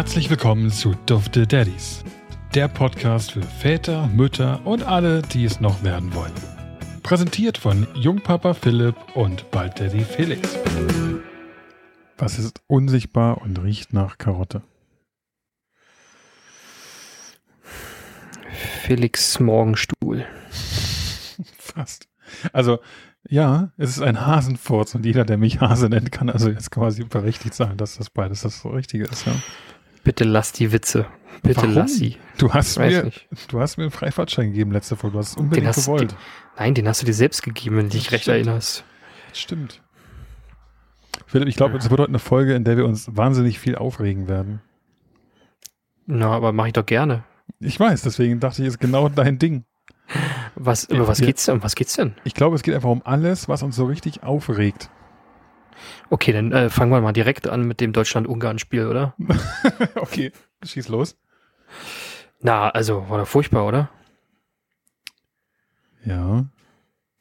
Herzlich willkommen zu Dufte Daddies, der Podcast für Väter, Mütter und alle, die es noch werden wollen. Präsentiert von Jungpapa Philipp und bald Daddy Felix. Was ist unsichtbar und riecht nach Karotte? Felix Morgenstuhl. Fast. Also, ja, es ist ein Hasenfurz und jeder, der mich Hase nennt, kann also jetzt quasi berechtigt sein, dass das beides das Richtige ist. Ja. Bitte lass die Witze. Bitte Warum? lass sie. Du hast mir, nicht. du hast mir einen Freifahrtschein gegeben letzte Folge. Du hast es unbedingt hast, gewollt. den, nein, den hast du dir selbst gegeben, wenn du dich Das recht stimmt. erinnerst. Stimmt. Philipp, ich glaube, es wird heute eine Folge, in der wir uns wahnsinnig viel aufregen werden. Na, aber mache ich doch gerne. Ich weiß, deswegen dachte ich, ist genau dein Ding. Was, Ja, über was ja. geht's denn? Um was geht's denn? Ich glaube, es geht einfach um alles, was uns so richtig aufregt. Okay, dann äh, fangen wir mal direkt an mit dem Deutschland-Ungarn-Spiel, oder? okay, schieß los. Na, also, war doch furchtbar, oder? Ja.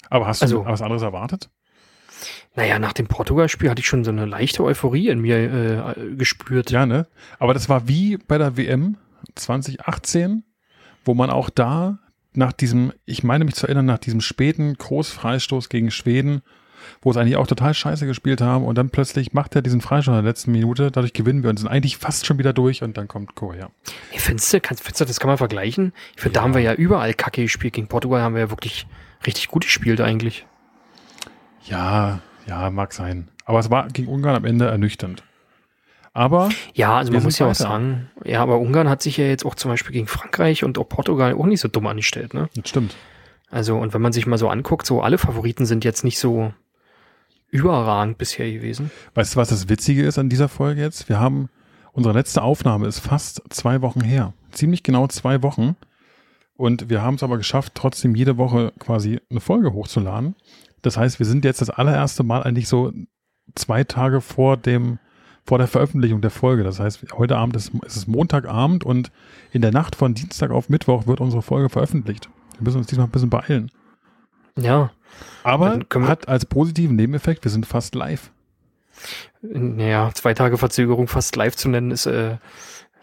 Aber hast du Also- was anderes erwartet? Naja, nach dem Portugal-Spiel hatte ich schon so eine leichte Euphorie in mir äh, gespürt. Ja, ne? Aber das war wie bei der WM 2018, wo man auch da nach diesem, ich meine mich zu erinnern, nach diesem späten Großfreistoß gegen Schweden, wo es eigentlich auch total scheiße gespielt haben und dann plötzlich macht er diesen Freistoß in der letzten Minute, dadurch gewinnen wir und sind eigentlich fast schon wieder durch und dann kommt Korea. Hey, findest du, kannst, findest du, das kann man vergleichen? Ich finde, da Ja. haben wir ja überall Kacke gespielt. Gegen Portugal haben wir ja wirklich richtig gut gespielt eigentlich. Ja, ja, mag sein. Aber es war gegen Ungarn am Ende ernüchternd. Aber Ja, also man muss ja auch sagen, ja, aber Ungarn hat sich ja jetzt auch zum Beispiel gegen Frankreich und auch Portugal auch nicht so dumm angestellt, ne? das stimmt. Also, und wenn man sich mal so anguckt, so alle Favoriten sind jetzt nicht so überragend bisher gewesen. Weißt du, was das Witzige ist an dieser Folge jetzt? Wir haben, unsere letzte Aufnahme ist fast zwei Wochen her. Ziemlich genau zwei Wochen. Und wir haben es aber geschafft, trotzdem jede Woche quasi eine Folge hochzuladen. Das heißt, wir sind jetzt das allererste Mal eigentlich so zwei Tage vor dem, vor der Veröffentlichung der Folge. Das heißt, heute Abend ist, ist es Montagabend und in der Nacht von Dienstag auf Mittwoch wird unsere Folge veröffentlicht. Wir müssen uns diesmal ein bisschen beeilen. Ja, Aber hat als positiven Nebeneffekt, wir sind fast live. naja, zwei Tage Verzögerung fast live zu nennen, ist äh,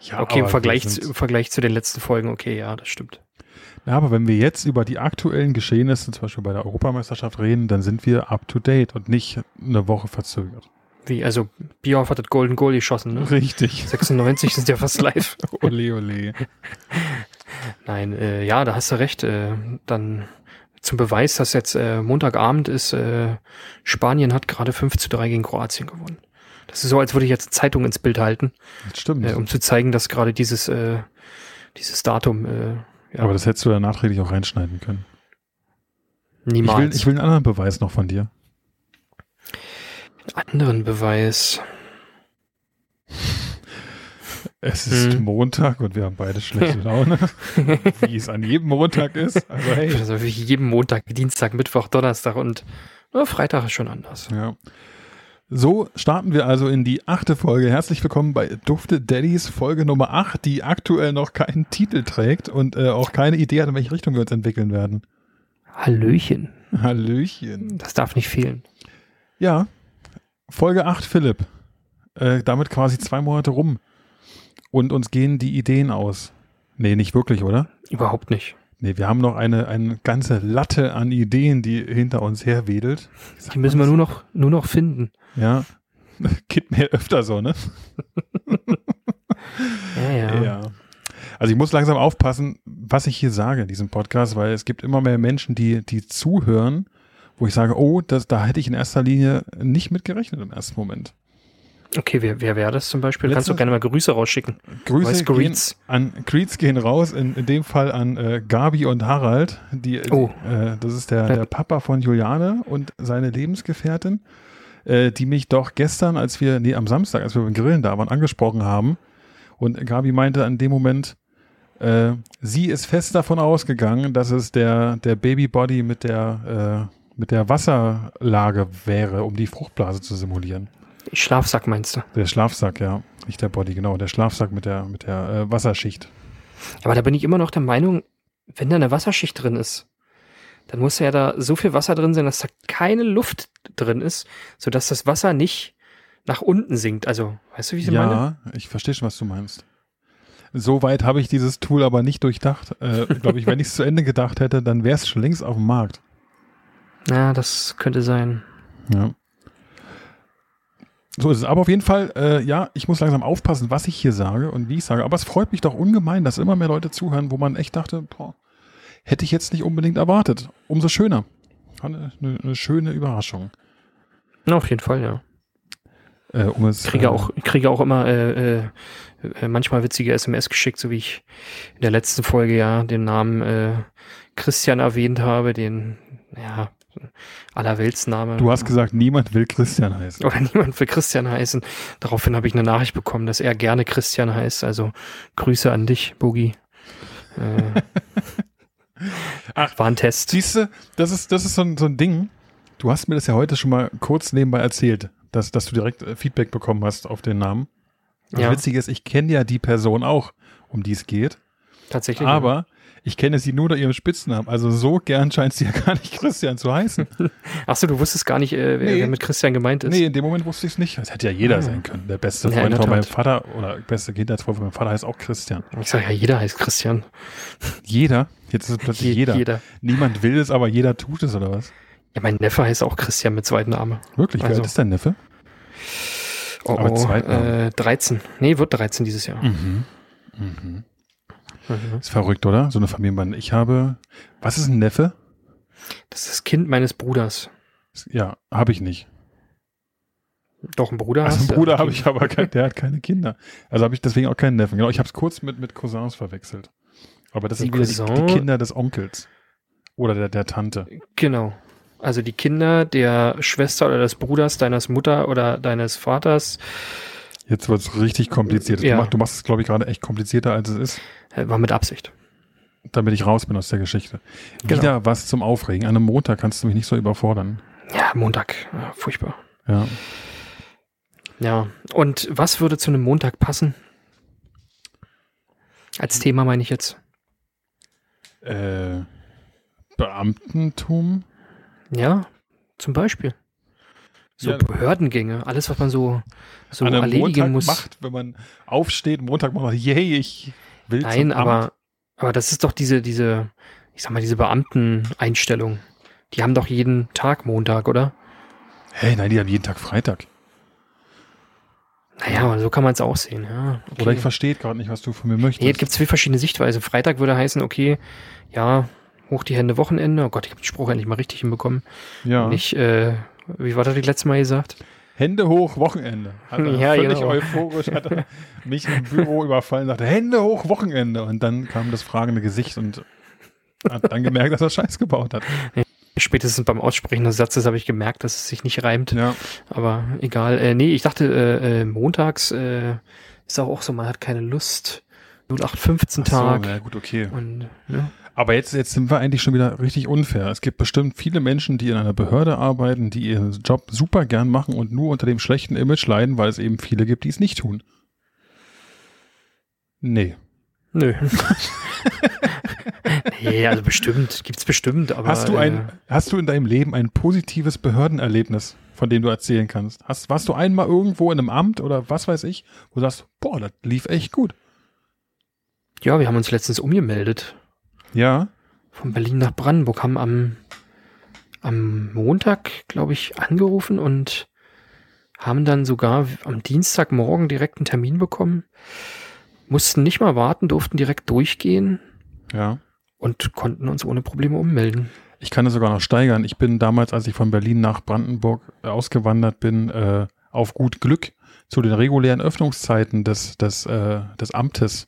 Ja, okay im Vergleich, zu, im Vergleich zu den letzten Folgen. Okay, ja, das stimmt. Ja, aber wenn wir jetzt über die aktuellen Geschehnisse, zum Beispiel bei der Europameisterschaft reden, dann sind wir up to date und nicht eine Woche verzögert. Wie, also Bierhoff hat das Golden Goal geschossen, ne? Richtig. 96 sind ja fast live. Ole, ole. Nein, äh, ja, da hast du recht. Äh, dann zum Beweis, dass jetzt äh, Montagabend ist, äh, Spanien hat gerade 5 zu 3 gegen Kroatien gewonnen. Das ist so, als würde ich jetzt Zeitung ins Bild halten, Das stimmt. äh, um zu zeigen, dass gerade dieses, äh, dieses Datum äh, ja, Aber das hättest du ja nachträglich auch reinschneiden können. Ich will, niemals. ich will einen anderen Beweis noch von dir. anderen Beweis. Es ist Hm. Montag und wir haben beide schlechte Laune, wie es an jedem Montag ist. Also hey. Also wie jeden Montag, Dienstag, Mittwoch, Donnerstag und na, Freitag ist schon anders. Ja. So starten wir also in die achte Folge. Herzlich willkommen bei Dufte Daddies Folge Nummer 8, die aktuell noch keinen Titel trägt und äh, auch keine Idee hat, in welche Richtung wir uns entwickeln werden. Hallöchen. Hallöchen. Das darf nicht fehlen. Ja, Folge 8, Philipp. Äh, damit quasi zwei Monate rum. Und uns gehen die Ideen aus. Nee, nicht wirklich, oder? Überhaupt nicht. Nee, wir haben noch eine, eine ganze Latte an Ideen, die hinter uns herwedelt. Die müssen wir nur noch, nur noch finden. Ja. Geht mir öfter so, ne? Ja, ja. Ja. Also ich muss langsam aufpassen, was ich hier sage in diesem Podcast, weil es gibt immer mehr Menschen, die, die zuhören, wo ich sage, oh, das, da hätte ich in erster Linie nicht mit gerechnet im ersten Moment. Okay, wer, wer wäre das zum Beispiel? Kannst du gerne mal Grüße rausschicken. Grüße gehen an Greets gehen raus, in, in dem Fall an äh, Gabi und Harald. Die, Oh. äh, das ist der, der Papa von Juliane und seine Lebensgefährtin, äh, die mich doch gestern, als wir, nee, am Samstag, als wir beim Grillen da waren, angesprochen haben. Und Gabi meinte an dem Moment, äh, sie ist fest davon ausgegangen, dass es der, der Babybody mit der, äh, mit der Wasserlage wäre, um die Fruchtblase zu simulieren. Schlafsack meinst du? Der Schlafsack, ja. Nicht der Body, genau. Der Schlafsack mit der, mit der äh, Wasserschicht. Aber da bin ich immer noch der Meinung, wenn da eine Wasserschicht drin ist, dann muss ja da so viel Wasser drin sein, dass da keine Luft drin ist, sodass das Wasser nicht nach unten sinkt. Also, weißt du, wie ich ja, meine? Ja, ich verstehe schon, was du meinst. So weit habe ich dieses Tool aber nicht durchdacht. Äh, Glaube ich, wenn ich es zu Ende gedacht hätte, dann wäre es schon längst auf dem Markt. Ja, das könnte sein. Ja. So ist es. Aber auf jeden Fall, äh, ja, ich muss langsam aufpassen, was ich hier sage und wie ich sage. Aber es freut mich doch ungemein, dass immer mehr Leute zuhören, wo man echt dachte, boah, hätte ich jetzt nicht unbedingt erwartet. Umso schöner. Eine, eine, eine schöne Überraschung. Na, auf jeden Fall, ja. Äh, um es, ich kriege äh, auch, ich kriege auch immer äh, äh, manchmal witzige SMS geschickt, so wie ich in der letzten Folge ja den Namen äh, Christian erwähnt habe, den ja allerweltsname. Du hast gesagt, niemand will Christian heißen. Oder niemand will Christian heißen. Daraufhin habe ich eine Nachricht bekommen, dass er gerne Christian heißt. Also Grüße an dich, Boogie. Äh, Ach, war ein Test. Siehst du, das ist, das ist so ein, so ein Ding. Du hast mir das ja heute schon mal kurz nebenbei erzählt, dass, dass du direkt äh, Feedback bekommen hast auf den Namen. Das Ja. Witzige ist, ich kenne ja die Person auch, um die es geht. Tatsächlich. Aber ich kenne sie nur unter ihrem Spitznamen. Also so gern scheint sie ja gar nicht Christian zu heißen. Achso, du wusstest gar nicht, äh, wer, Nee. wer mit Christian gemeint ist. nee, in dem Moment wusste ich es nicht. Das hätte ja jeder Ah. sein können. Der beste Ja, Freund der von meinem. Vater oder beste Kindheitsfreund von meinem Vater heißt auch Christian. Ich sage ja, jeder heißt Christian. Jeder? Jetzt ist es plötzlich Je- jeder. jeder. Niemand will es, aber jeder tut es, oder was? Ja, mein Neffe heißt auch Christian mit zweiten Name. Wirklich? Wie Also- alt ist dein Neffe? Oh, Aber oh äh, 13. Nee, wird 13 dieses Jahr. Mhm. Mhm. Mhm. Ist verrückt, oder? So eine Familienbande. Ich habe, was ist ein Neffe? Das ist das Kind meines Bruders. Ja, habe ich nicht. Doch, ein Bruder Also einen Bruder habe ich aber, kein, der hat keine Kinder. Also habe ich deswegen auch keinen Neffen. Genau, ich habe es kurz mit, mit Cousins verwechselt. Aber das Die sind die, die Kinder des Onkels. Oder der, der Tante. Genau. Also die Kinder der Schwester oder des Bruders deines Mutter oder deines Vaters Jetzt wird es richtig kompliziert. Ja. Du, machst, du machst es, glaube ich, gerade echt komplizierter, als es ist, war mit Absicht. damit ich raus bin aus der Geschichte. Genau. Wieder was zum Aufregen. An einem Montag kannst du mich nicht so überfordern. Ja, Montag. Ja, furchtbar. Ja. Ja. Und was würde zu einem Montag passen? Als Thema meine ich jetzt. Äh, Beamtentum? Ja, zum Beispiel. So Ja. Behördengänge, alles, was man so, so an einem erledigen Montag muss. macht, wenn man aufsteht, Montag macht, yay, ich will Nein, zum Amt. aber, aber das ist doch diese, diese, ich sag mal, diese Beamteneinstellung. Die haben doch jeden Tag Montag, oder? Hey, nein, die haben jeden Tag Freitag. Naja, aber so kann man es auch sehen, ja. Okay. Oder ich verstehe gerade nicht, was du von mir möchtest. Nee, es gibt zwei verschiedene Sichtweisen. Freitag würde heißen, okay, ja, hoch die Hände Wochenende. Oh Gott, ich habe den Spruch endlich mal richtig hinbekommen. ja. Nicht, äh, wie war das die letzte Mal gesagt? Hände hoch, Wochenende. Hat er Ja, völlig genau. euphorisch hat er mich im Büro überfallen und sagte, Hände hoch, Wochenende. Und dann kam das fragende Gesicht und hat dann gemerkt, dass er Scheiß gebaut hat. Spätestens beim Aussprechen des Satzes habe ich gemerkt, dass es sich nicht reimt. Ja. Aber egal. Äh, nee, ich dachte, äh, äh, montags äh, ist auch, auch so, man hat keine Lust. 0815 Ach so, Tag. ja gut, okay. Und, ne? Aber jetzt, jetzt sind wir eigentlich schon wieder richtig unfair. Es gibt bestimmt viele Menschen, die in einer Behörde arbeiten, die ihren Job super gern machen und nur unter dem schlechten Image leiden, weil es eben viele gibt, die es nicht tun. Nee. Nö. nee, also bestimmt, gibt's bestimmt, aber. Hast du ein, äh, hast du in deinem Leben ein positives Behördenerlebnis, von dem du erzählen kannst? Hast, warst du einmal irgendwo in einem Amt oder was weiß ich, wo du sagst, boah, das lief echt gut? Ja, wir haben uns letztens umgemeldet. Ja. Von Berlin nach Brandenburg, haben am, am Montag, glaube ich, angerufen und haben dann sogar am Dienstagmorgen direkt einen Termin bekommen. Mussten nicht mal warten, durften direkt durchgehen Ja. und konnten uns ohne Probleme ummelden. Ich kann es sogar noch steigern. Ich bin damals, als ich von Berlin nach Brandenburg äh, ausgewandert bin, äh, auf gut Glück zu den regulären Öffnungszeiten des, des, äh, des Amtes,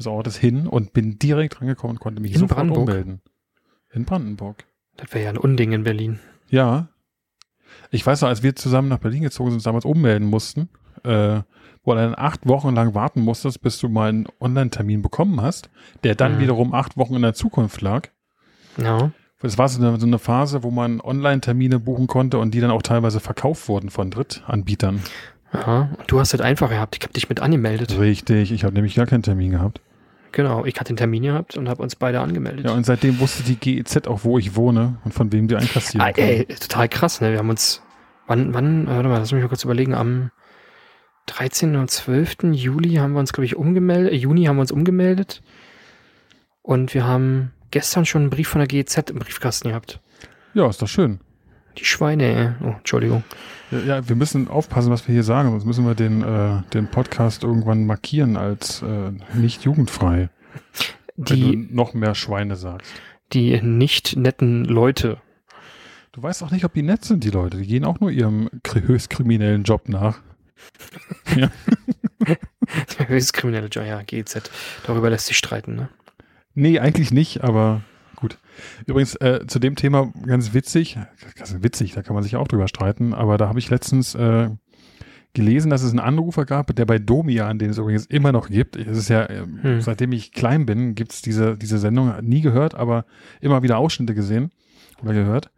des Ortes hin und bin direkt rangekommen und konnte mich In sofort Brandenburg? ummelden. In Brandenburg. Das wäre ja ein Unding in Berlin. Ja. Ich weiß noch, als wir zusammen nach Berlin gezogen sind, uns damals ummelden mussten, äh, wo du dann acht Wochen lang warten musstest, bis du mal einen Online-Termin bekommen hast, der dann Mhm. wiederum acht Wochen in der Zukunft lag. Ja. Es war so eine, so eine Phase, wo man Online-Termine buchen konnte und die dann auch teilweise verkauft wurden von Drittanbietern. Ja, und du hast das einfach gehabt. Ich habe dich mit angemeldet. Richtig, ich habe nämlich gar keinen Termin gehabt. Genau, ich hatte den Termin gehabt und habe uns beide angemeldet. Ja, und seitdem wusste die GEZ auch, wo ich wohne und von wem wir einkassieren ah, ey, total krass, ne? Wir haben uns, wann, wann, äh, warte mal, lass mich mal kurz überlegen, am 13. und 12. Juli haben wir uns, glaube ich, umgemeldet, äh, Juni haben wir uns umgemeldet. Und wir haben gestern schon einen Brief von der GEZ im Briefkasten gehabt. Ja, ist doch schön. Die Schweine, äh. Oh, Entschuldigung. Ja, ja, wir müssen aufpassen, was wir hier sagen, sonst müssen wir den, äh, den Podcast irgendwann markieren als äh, nicht jugendfrei. Die, wenn du noch mehr Schweine sagst. die nicht netten Leute. Du weißt auch nicht, ob die nett sind, die Leute. Die gehen auch nur ihrem höchst kriminellen Job nach. Der höchst kriminelle Job, ja, GEZ. Darüber lässt sich streiten, ne? Nee, eigentlich nicht, aber gut. Übrigens, äh, zu dem Thema ganz witzig, ganz witzig, da kann man sich auch drüber streiten, aber da habe ich letztens äh, gelesen, dass es einen Anrufer gab, der bei Domian, den es übrigens immer noch gibt. Es ist ja, äh, Hm. seitdem ich klein bin, gibt's diese, diese Sendung, nie gehört, aber immer wieder Ausschnitte gesehen oder gehört.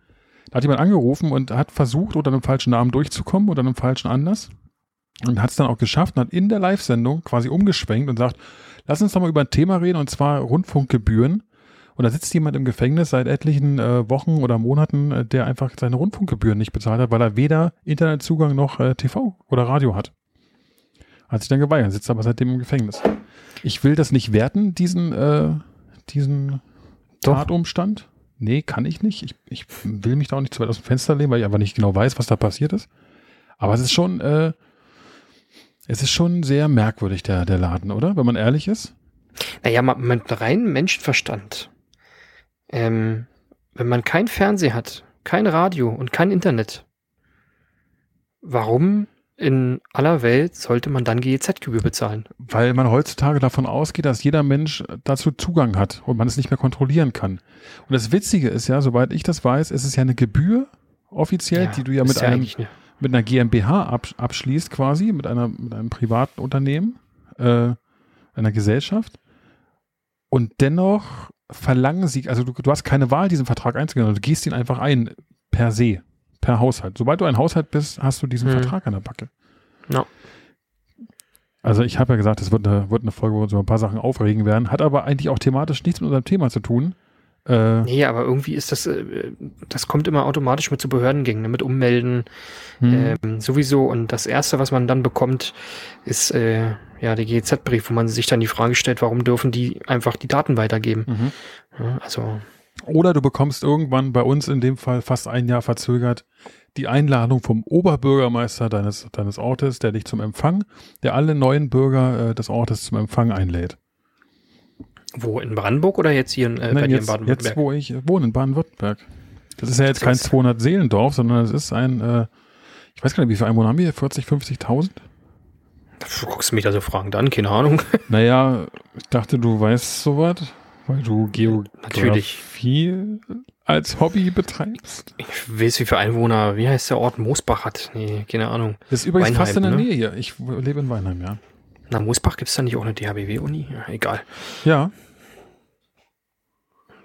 Da hat jemand angerufen und hat versucht, unter einem falschen Namen durchzukommen, unter einem falschen Anlass. Und hat es dann auch geschafft und hat in der Live-Sendung quasi umgeschwenkt und sagt, lass uns doch mal über ein Thema reden, und zwar Rundfunkgebühren. Und da sitzt jemand im Gefängnis seit etlichen äh, Wochen oder Monaten, äh, der einfach seine Rundfunkgebühren nicht bezahlt hat, weil er weder Internetzugang noch äh, TV oder Radio hat. Hat sich dann geweigert, sitzt aber seitdem im Gefängnis. Ich will das nicht werten, diesen, äh, diesen Doch. Tatumstand. Nee, kann ich nicht. Ich, ich will mich da auch nicht zu weit aus dem Fenster lehnen, weil ich einfach nicht genau weiß, was da passiert ist. Aber es ist schon, äh, es ist schon sehr merkwürdig, der, der Laden, oder? Wenn man ehrlich ist. Naja, ma- mit reinem Menschenverstand. Ähm, wenn man kein Fernseher hat, kein Radio und kein Internet, warum in aller Welt sollte man dann GEZ-Gebühr bezahlen? Weil man heutzutage davon ausgeht, dass jeder Mensch dazu Zugang hat und man es nicht mehr kontrollieren kann. Und das Witzige ist ja, soweit ich das weiß, ist es ja eine Gebühr offiziell, die du ja mit einem eigentlich ne- mit einer GmbH absch abschließt quasi, mit einer mit einem privaten Unternehmen, äh, einer Gesellschaft. Und dennoch verlangen sie, also du, du hast keine Wahl, diesen Vertrag einzugehen, du gehst ihn einfach ein, per se, per Haushalt. Sobald du ein Haushalt bist, hast du diesen Mhm. Vertrag an der Backe. Ja. Also ich habe ja gesagt, es wird eine, wird eine Folge, wo wir uns über ein paar Sachen aufregen werden, hat aber eigentlich auch thematisch nichts mit unserem Thema zu tun. Äh, Nee, aber irgendwie ist das, äh, das kommt immer automatisch mit so Behördengängen, ne? mit Ummelden hm. ähm, sowieso. Und das Erste, was man dann bekommt, ist äh, ja der GEZ-Brief, wo man sich dann die Frage stellt, warum dürfen die einfach die Daten weitergeben? mhm. Ja, also, Oder du bekommst irgendwann bei uns in dem Fall fast ein Jahr verzögert die Einladung vom Oberbürgermeister deines, deines Ortes, der dich zum Empfang, der alle neuen Bürger äh, des Ortes zum Empfang einlädt. Wo in Brandenburg oder jetzt hier in, äh, bei Nein, dir in jetzt, Baden-Württemberg? jetzt, wo ich wohne, in Baden-Württemberg. Das ist ja jetzt kein Das- 200-Seelendorf, sondern es ist ein, äh, ich weiß gar nicht, wie viele Einwohner haben wir hier? 40, 50.000? Du guckst mich da so fragend an, keine Ahnung. Naja, ich dachte, du weißt sowas, weil du Natürlich. Geografie als Hobby betreibst. Ich weiß, wie viele Einwohner, wie heißt der Ort Moosbach hat? Nee, keine Ahnung. Das ist übrigens Weinheim, fast in der ne? Nähe hier. Ich lebe in Weinheim, ja. Na, Moosbach gibt's da nicht auch eine DHBW-Uni? Ja, egal. Ja,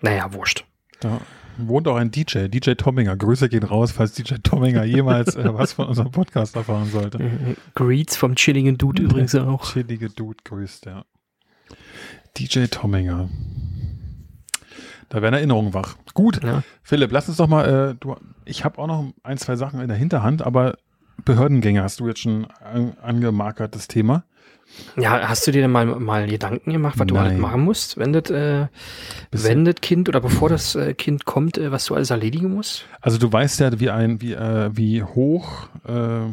Naja, wurscht. da wohnt auch ein DJ, DJ Tomminger. Grüße gehen raus, falls DJ Tomminger jemals äh, was von unserem Podcast erfahren sollte. Äh, Greets vom chilligen Dude übrigens auch. Chillige Dude grüßt, ja. DJ Tomminger. Da werden Erinnerungen wach. Gut, Ja. Philipp, lass uns doch mal, äh, du, ich habe auch noch ein, zwei Sachen in der Hinterhand, aber Behördengänge hast du jetzt schon an, angemarkertes Thema. Ja, hast du dir denn mal, mal Gedanken gemacht, was du Nein. alles machen musst, wenn das, äh, wenn das Kind oder bevor das äh, Kind kommt, äh, was du alles erledigen musst? Also du weißt ja, wie ein, wie, äh, wie hoch äh,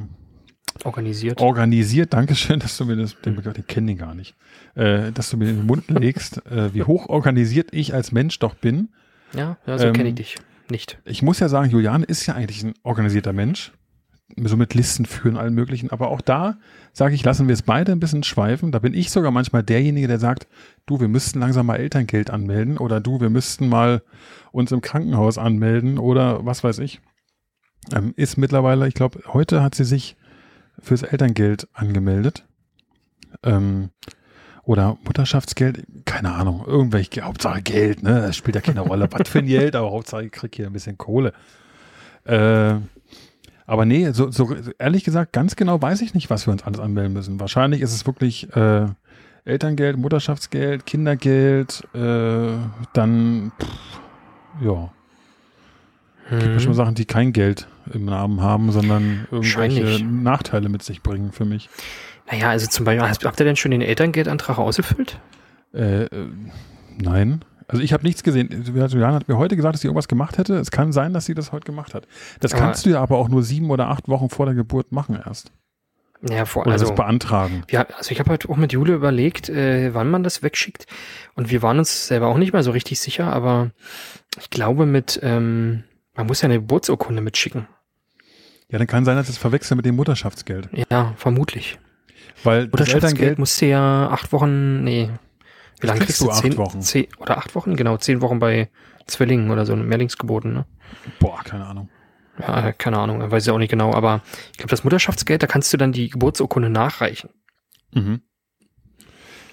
Organisiert. organisiert, Dankeschön, dass du mir das, den Begriff, den kenne ich gar nicht, äh, dass du mir in den Mund legst, äh, wie hoch organisiert ich als Mensch doch bin. Ja, ja so Ähm, kenne ich dich. Nicht. Ich muss ja sagen, Julian ist ja eigentlich ein organisierter Mensch, so mit Listen führen, allen möglichen, aber auch da sage ich, lassen wir es beide ein bisschen schweifen. Da bin ich sogar manchmal derjenige, der sagt, du, wir müssten langsam mal Elterngeld anmelden oder du, wir müssten mal uns im Krankenhaus anmelden oder was weiß ich. Ähm, ist mittlerweile, ich glaube, heute hat sie sich fürs Elterngeld angemeldet. Ähm, oder Mutterschaftsgeld, keine Ahnung, irgendwelche, Hauptsache Geld, ne? Das spielt ja keine Rolle, was für ein Geld, aber Hauptsache ich krieg hier ein bisschen Kohle. Äh, aber nee, so, so ehrlich gesagt, ganz genau weiß ich nicht, was wir uns alles anmelden müssen. Wahrscheinlich ist es wirklich äh, Elterngeld, Mutterschaftsgeld, Kindergeld, äh, dann pff, ja, gibt Hm. bestimmt Sachen, die kein Geld im Namen haben, sondern irgendwelche. Nachteile mit sich bringen für mich. Naja, also zum Beispiel, hast- habt ihr denn schon den Elterngeldantrag ausgefüllt? Äh, äh, nein. Also ich habe nichts gesehen. Julian hat mir heute gesagt, dass sie irgendwas gemacht hätte. Es kann sein, dass sie das heute gemacht hat. Das Aber- kannst du ja aber auch nur sieben oder acht Wochen vor der Geburt machen erst. Ja, vor, Oder also, das beantragen. ja, also ich habe halt auch mit Jule überlegt, äh, wann man das wegschickt. Und wir waren uns selber auch nicht mehr so richtig sicher, aber ich glaube mit, ähm, man muss ja eine Geburtsurkunde mitschicken. Ja, dann kann sein, dass es verwechselt mit dem Mutterschaftsgeld. Ja, vermutlich. Weil Mutterschaftsgeld Elterngeld, musst du ja acht Wochen, nee. Wie lange kriegst du? du acht Zehn, Wochen. Zehn, oder acht Wochen? Genau, zehn Wochen bei Zwillingen oder so, Mehrlingsgeburten, ne? boah, keine Ahnung. Ja, keine Ahnung, weiß ich auch nicht genau, aber ich glaube, das Mutterschaftsgeld, da kannst du dann die Geburtsurkunde nachreichen. Mhm.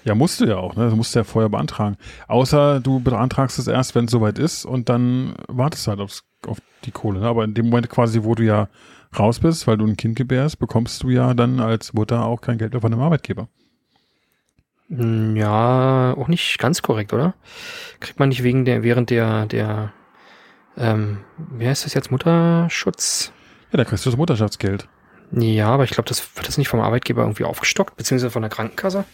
Ja, musst du ja auch, ne? Das musst du ja vorher beantragen. Außer du beantragst es erst, wenn es soweit ist und dann wartest du halt aufs, auf die Kohle. Ne? Aber in dem Moment quasi, wo du ja raus bist, weil du ein Kind gebärst, bekommst du ja dann als Mutter auch kein Geld mehr von dem Arbeitgeber. Hm, Ja, auch nicht ganz korrekt, oder? Kriegt man nicht wegen der, während der, der, ähm, wie heißt das jetzt, Mutterschutz? Ja, da kriegst du das Mutterschaftsgeld. Ja, aber ich glaube, das wird das nicht vom Arbeitgeber irgendwie aufgestockt, beziehungsweise von der Krankenkasse?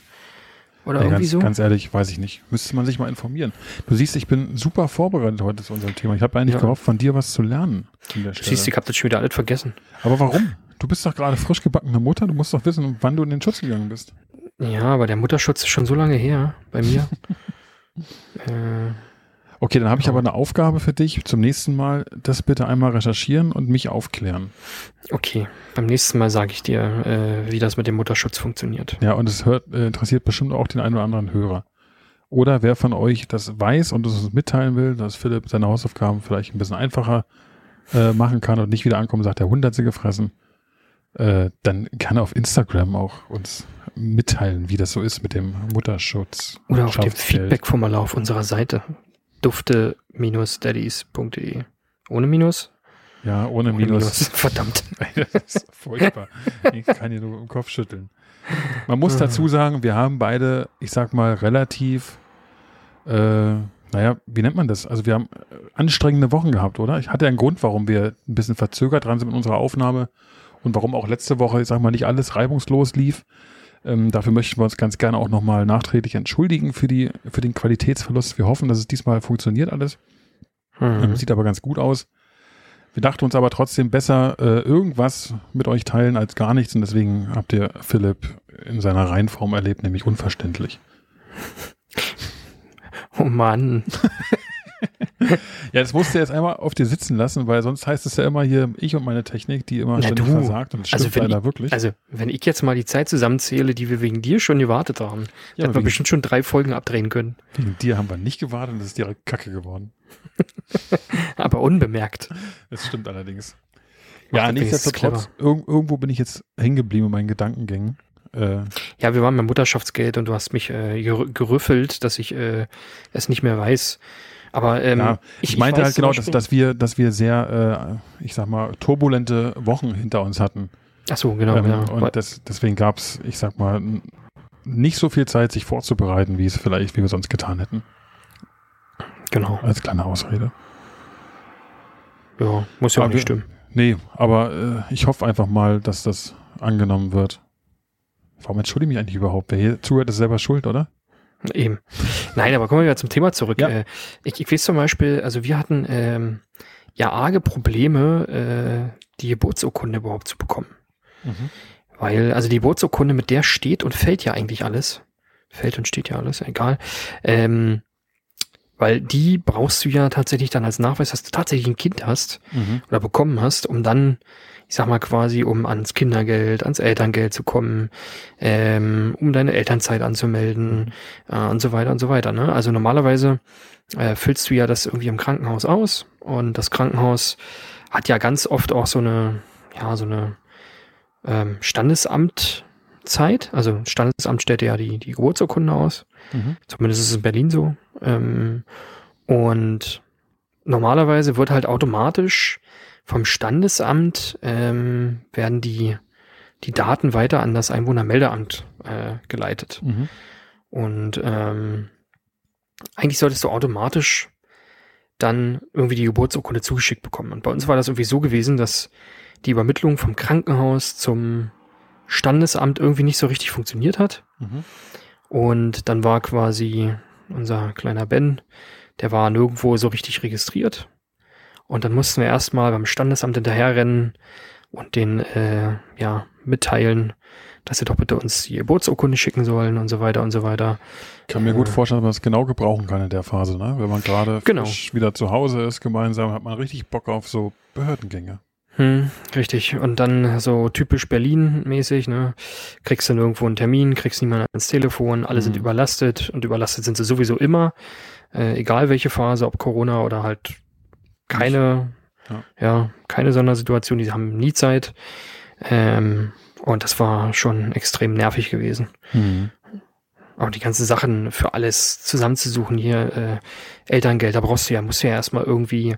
Oder Ja, irgendwie ganz, so? ganz ehrlich, weiß ich nicht. Müsste man sich mal informieren. Du siehst, ich bin super vorbereitet heute zu unserem Thema. Ich habe eigentlich Ja. gehofft, von dir was zu lernen. Du siehst, ich habe das schon wieder alles vergessen. Aber warum? Du bist doch gerade frisch gebackene Mutter. Du musst doch wissen, wann du in den Schutz gegangen bist. Ja, aber der Mutterschutz ist schon so lange her bei mir. äh, Okay, dann habe ich aber eine Aufgabe für dich. Zum nächsten Mal das bitte einmal recherchieren und mich aufklären. okay, beim nächsten Mal sage ich dir, äh, wie das mit dem Mutterschutz funktioniert. Ja, und es hört, äh, interessiert bestimmt auch den einen oder anderen Hörer. Oder wer von euch das weiß und es uns mitteilen will, dass Philipp seine Hausaufgaben vielleicht ein bisschen einfacher äh, machen kann und nicht wieder ankommen sagt, der Hund hat sie gefressen, äh, dann kann er auf Instagram auch uns mitteilen, wie das so ist mit dem Mutterschutz. Oder auf dem. Feedback-Formular auf unserer Seite. Dufte-daddies.de. Ohne Minus? Ja, ohne Ohne Minus. Verdammt. das ist furchtbar. Ich kann hier nur im Kopf schütteln. Man muss Ah. dazu sagen, wir haben beide, ich sag mal, relativ, äh, naja, wie nennt man das? Also wir haben äh, anstrengende Wochen gehabt, oder? Ich hatte einen Grund, warum wir ein bisschen verzögert dran sind mit unserer Aufnahme und warum auch letzte Woche, ich sag mal, nicht alles reibungslos lief. Ähm, dafür möchten wir uns ganz gerne auch nochmal nachträglich entschuldigen für, die, für den Qualitätsverlust. Wir hoffen, dass es diesmal funktioniert alles. Ähm, Hm. Sieht aber ganz gut aus. Wir dachten uns aber trotzdem besser äh, irgendwas mit euch teilen als gar nichts und deswegen habt ihr Philipp in seiner Reinform erlebt, nämlich unverständlich. Oh Mann. Ja, das musst du jetzt einmal auf dir sitzen lassen, weil sonst heißt es ja immer hier ich und meine Technik, die immer Na versagt und das Also stimmt wenn leider wirklich. Also, wenn ich jetzt mal die Zeit zusammenzähle, die wir wegen dir schon gewartet haben, ja, hätten wir bestimmt schon drei Folgen abdrehen können. wegen dir haben wir nicht gewartet und es ist direkt Kacke geworden. Aber unbemerkt. Das stimmt allerdings. Macht Ja, nichtsdestotrotz, irg irgendwo bin ich jetzt hängen geblieben in meinen Gedankengängen. Äh, Ja, wir waren beim Mutterschaftsgeld und du hast mich äh, gerü- gerüffelt, dass ich äh, es nicht mehr weiß. Aber ähm, Ja, ich, meinte weiß halt genau, dass, dass wir, dass wir sehr, äh, ich sag mal, turbulente Wochen hinter uns hatten. Ach so, genau, ähm, ja. Und das, deswegen gab es, ich sag mal, nicht so viel Zeit, sich vorzubereiten, wie es vielleicht, wie wir sonst getan hätten. genau. Als kleine Ausrede. Ja, muss ja auch Aber nicht wir- stimmen. Nee, aber äh, ich hoffe einfach mal, dass das angenommen wird. Warum entschuldige ich mich eigentlich überhaupt? Wer hier zuhört, ist selber schuld, oder? Eben. Nein, aber kommen wir wieder zum Thema zurück. Ja. Äh, ich, ich weiß zum Beispiel, also wir hatten ähm, ja arge Probleme, äh, die Geburtsurkunde überhaupt zu bekommen. Weil, also die Geburtsurkunde, mit der steht und fällt ja eigentlich alles. Fällt und steht ja alles, egal. Ähm, weil die brauchst du ja tatsächlich dann als Nachweis, dass du tatsächlich ein Kind hast Mhm. oder bekommen hast, um dann, ich sag mal quasi, um ans Kindergeld, ans Elterngeld zu kommen, ähm, um deine Elternzeit anzumelden äh, und so weiter und so weiter. Ne? Also normalerweise äh, füllst du ja das irgendwie im Krankenhaus aus und das Krankenhaus hat ja ganz oft auch so eine, ja, so eine ähm, Standesamtzeit. Also Standesamt stellt ja die, die Geburtsurkunde aus. Mhm. Zumindest ist es in Berlin so. Ähm, und normalerweise wird halt automatisch vom Standesamt ähm, werden die, die Daten weiter an das Einwohnermeldeamt äh, geleitet. Mhm. Und ähm, eigentlich solltest du automatisch dann irgendwie die Geburtsurkunde zugeschickt bekommen. Und bei uns war das irgendwie so gewesen, dass die Übermittlung vom Krankenhaus zum Standesamt irgendwie nicht so richtig funktioniert hat. Mhm. Und dann war quasi unser kleiner Ben, der war nirgendwo so richtig registriert. Und dann mussten wir erstmal beim Standesamt hinterherrennen und den äh, ja mitteilen, dass sie doch bitte uns die Geburtsurkunde schicken sollen und so weiter und so weiter. Ich kann mir gut Äh. vorstellen, dass man es genau gebrauchen kann in der Phase, ne? Wenn man gerade Genau. wieder zu Hause ist, gemeinsam, hat man richtig Bock auf so Behördengänge. Hm, richtig. Und dann so typisch Berlin-mäßig, ne? Kriegst du nirgendwo einen Termin, kriegst niemanden ans Telefon, alle sind Mhm. überlastet und überlastet sind sie sowieso immer, äh, egal welche Phase, ob Corona oder halt keine, Ja. ja. keine Sondersituation, die haben nie Zeit. Ähm, und das war schon extrem nervig gewesen. Mhm. Auch die ganzen Sachen für alles zusammenzusuchen hier, äh, Elterngeld, da brauchst du ja, musst du ja erstmal irgendwie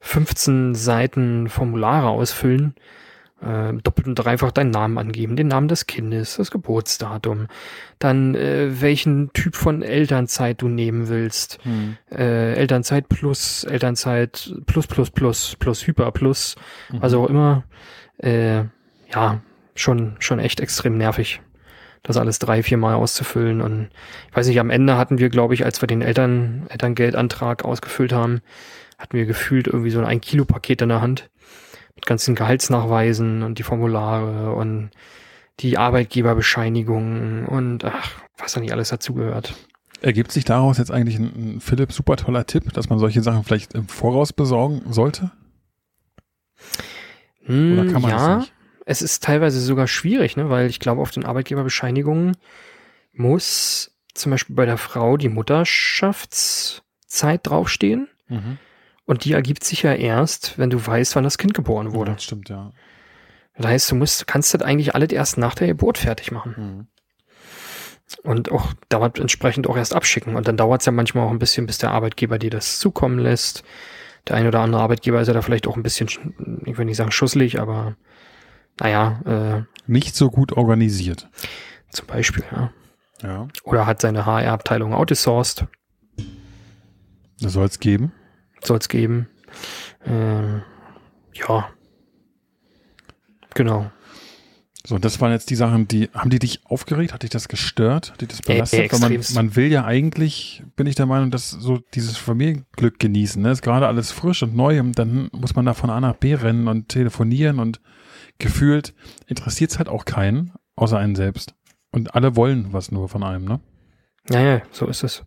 15 Seiten Formulare ausfüllen, äh, doppelt und dreifach deinen Namen angeben, den Namen des Kindes, das Geburtsdatum, dann äh, welchen Typ von Elternzeit du nehmen willst, Mhm. äh, Elternzeit plus, Elternzeit plus plus plus plus Hyper plus, Mhm. also auch immer, äh, ja, schon, schon echt extrem nervig, das alles drei, vier Mal auszufüllen. Und ich weiß nicht, am Ende hatten wir, glaube ich, als wir den Eltern, Elterngeldantrag ausgefüllt haben, hatten wir gefühlt irgendwie so ein ein Kilo Paket in der Hand mit ganzen Gehaltsnachweisen und die Formulare und die Arbeitgeberbescheinigungen und ach, was da nicht alles dazugehört. Ergibt sich daraus jetzt eigentlich ein, ein Philipp super toller Tipp, dass man solche Sachen vielleicht im Voraus besorgen sollte? Hm, Oder kann man ja, das nicht? es ist teilweise sogar schwierig, ne, weil ich glaube, auf den Arbeitgeberbescheinigungen muss zum Beispiel bei der Frau die Mutterschaftszeit draufstehen. Mhm. Und die ergibt sich ja erst, wenn du weißt, wann das Kind geboren wurde. Ja, das stimmt, ja. Das heißt, du musst, kannst das eigentlich alles erst nach der Geburt fertig machen. Mhm. Und auch dauert entsprechend auch erst abschicken. Und dann dauert es ja manchmal auch ein bisschen, bis der Arbeitgeber dir das zukommen lässt. Der ein oder andere Arbeitgeber ist ja da vielleicht auch ein bisschen, sch- ich will nicht sagen schusselig, aber naja, äh, Nicht so gut organisiert. zum Beispiel, ja. Ja. Oder hat seine HR-Abteilung outgesourced. Das soll es geben. Soll es geben. Ähm, ja. Genau. So, das waren jetzt die Sachen, die, haben die dich aufgeregt? Hat dich das gestört? Hat dich das belastet? äh, man, man will ja eigentlich, bin ich der Meinung, dass so dieses Familienglück genießen. Ne? Ist gerade alles frisch und neu und dann muss man da von A nach B rennen und telefonieren und gefühlt interessiert es halt auch keinen, außer einen selbst. Und alle wollen was nur von einem, ne? Ja, ja, so ist es.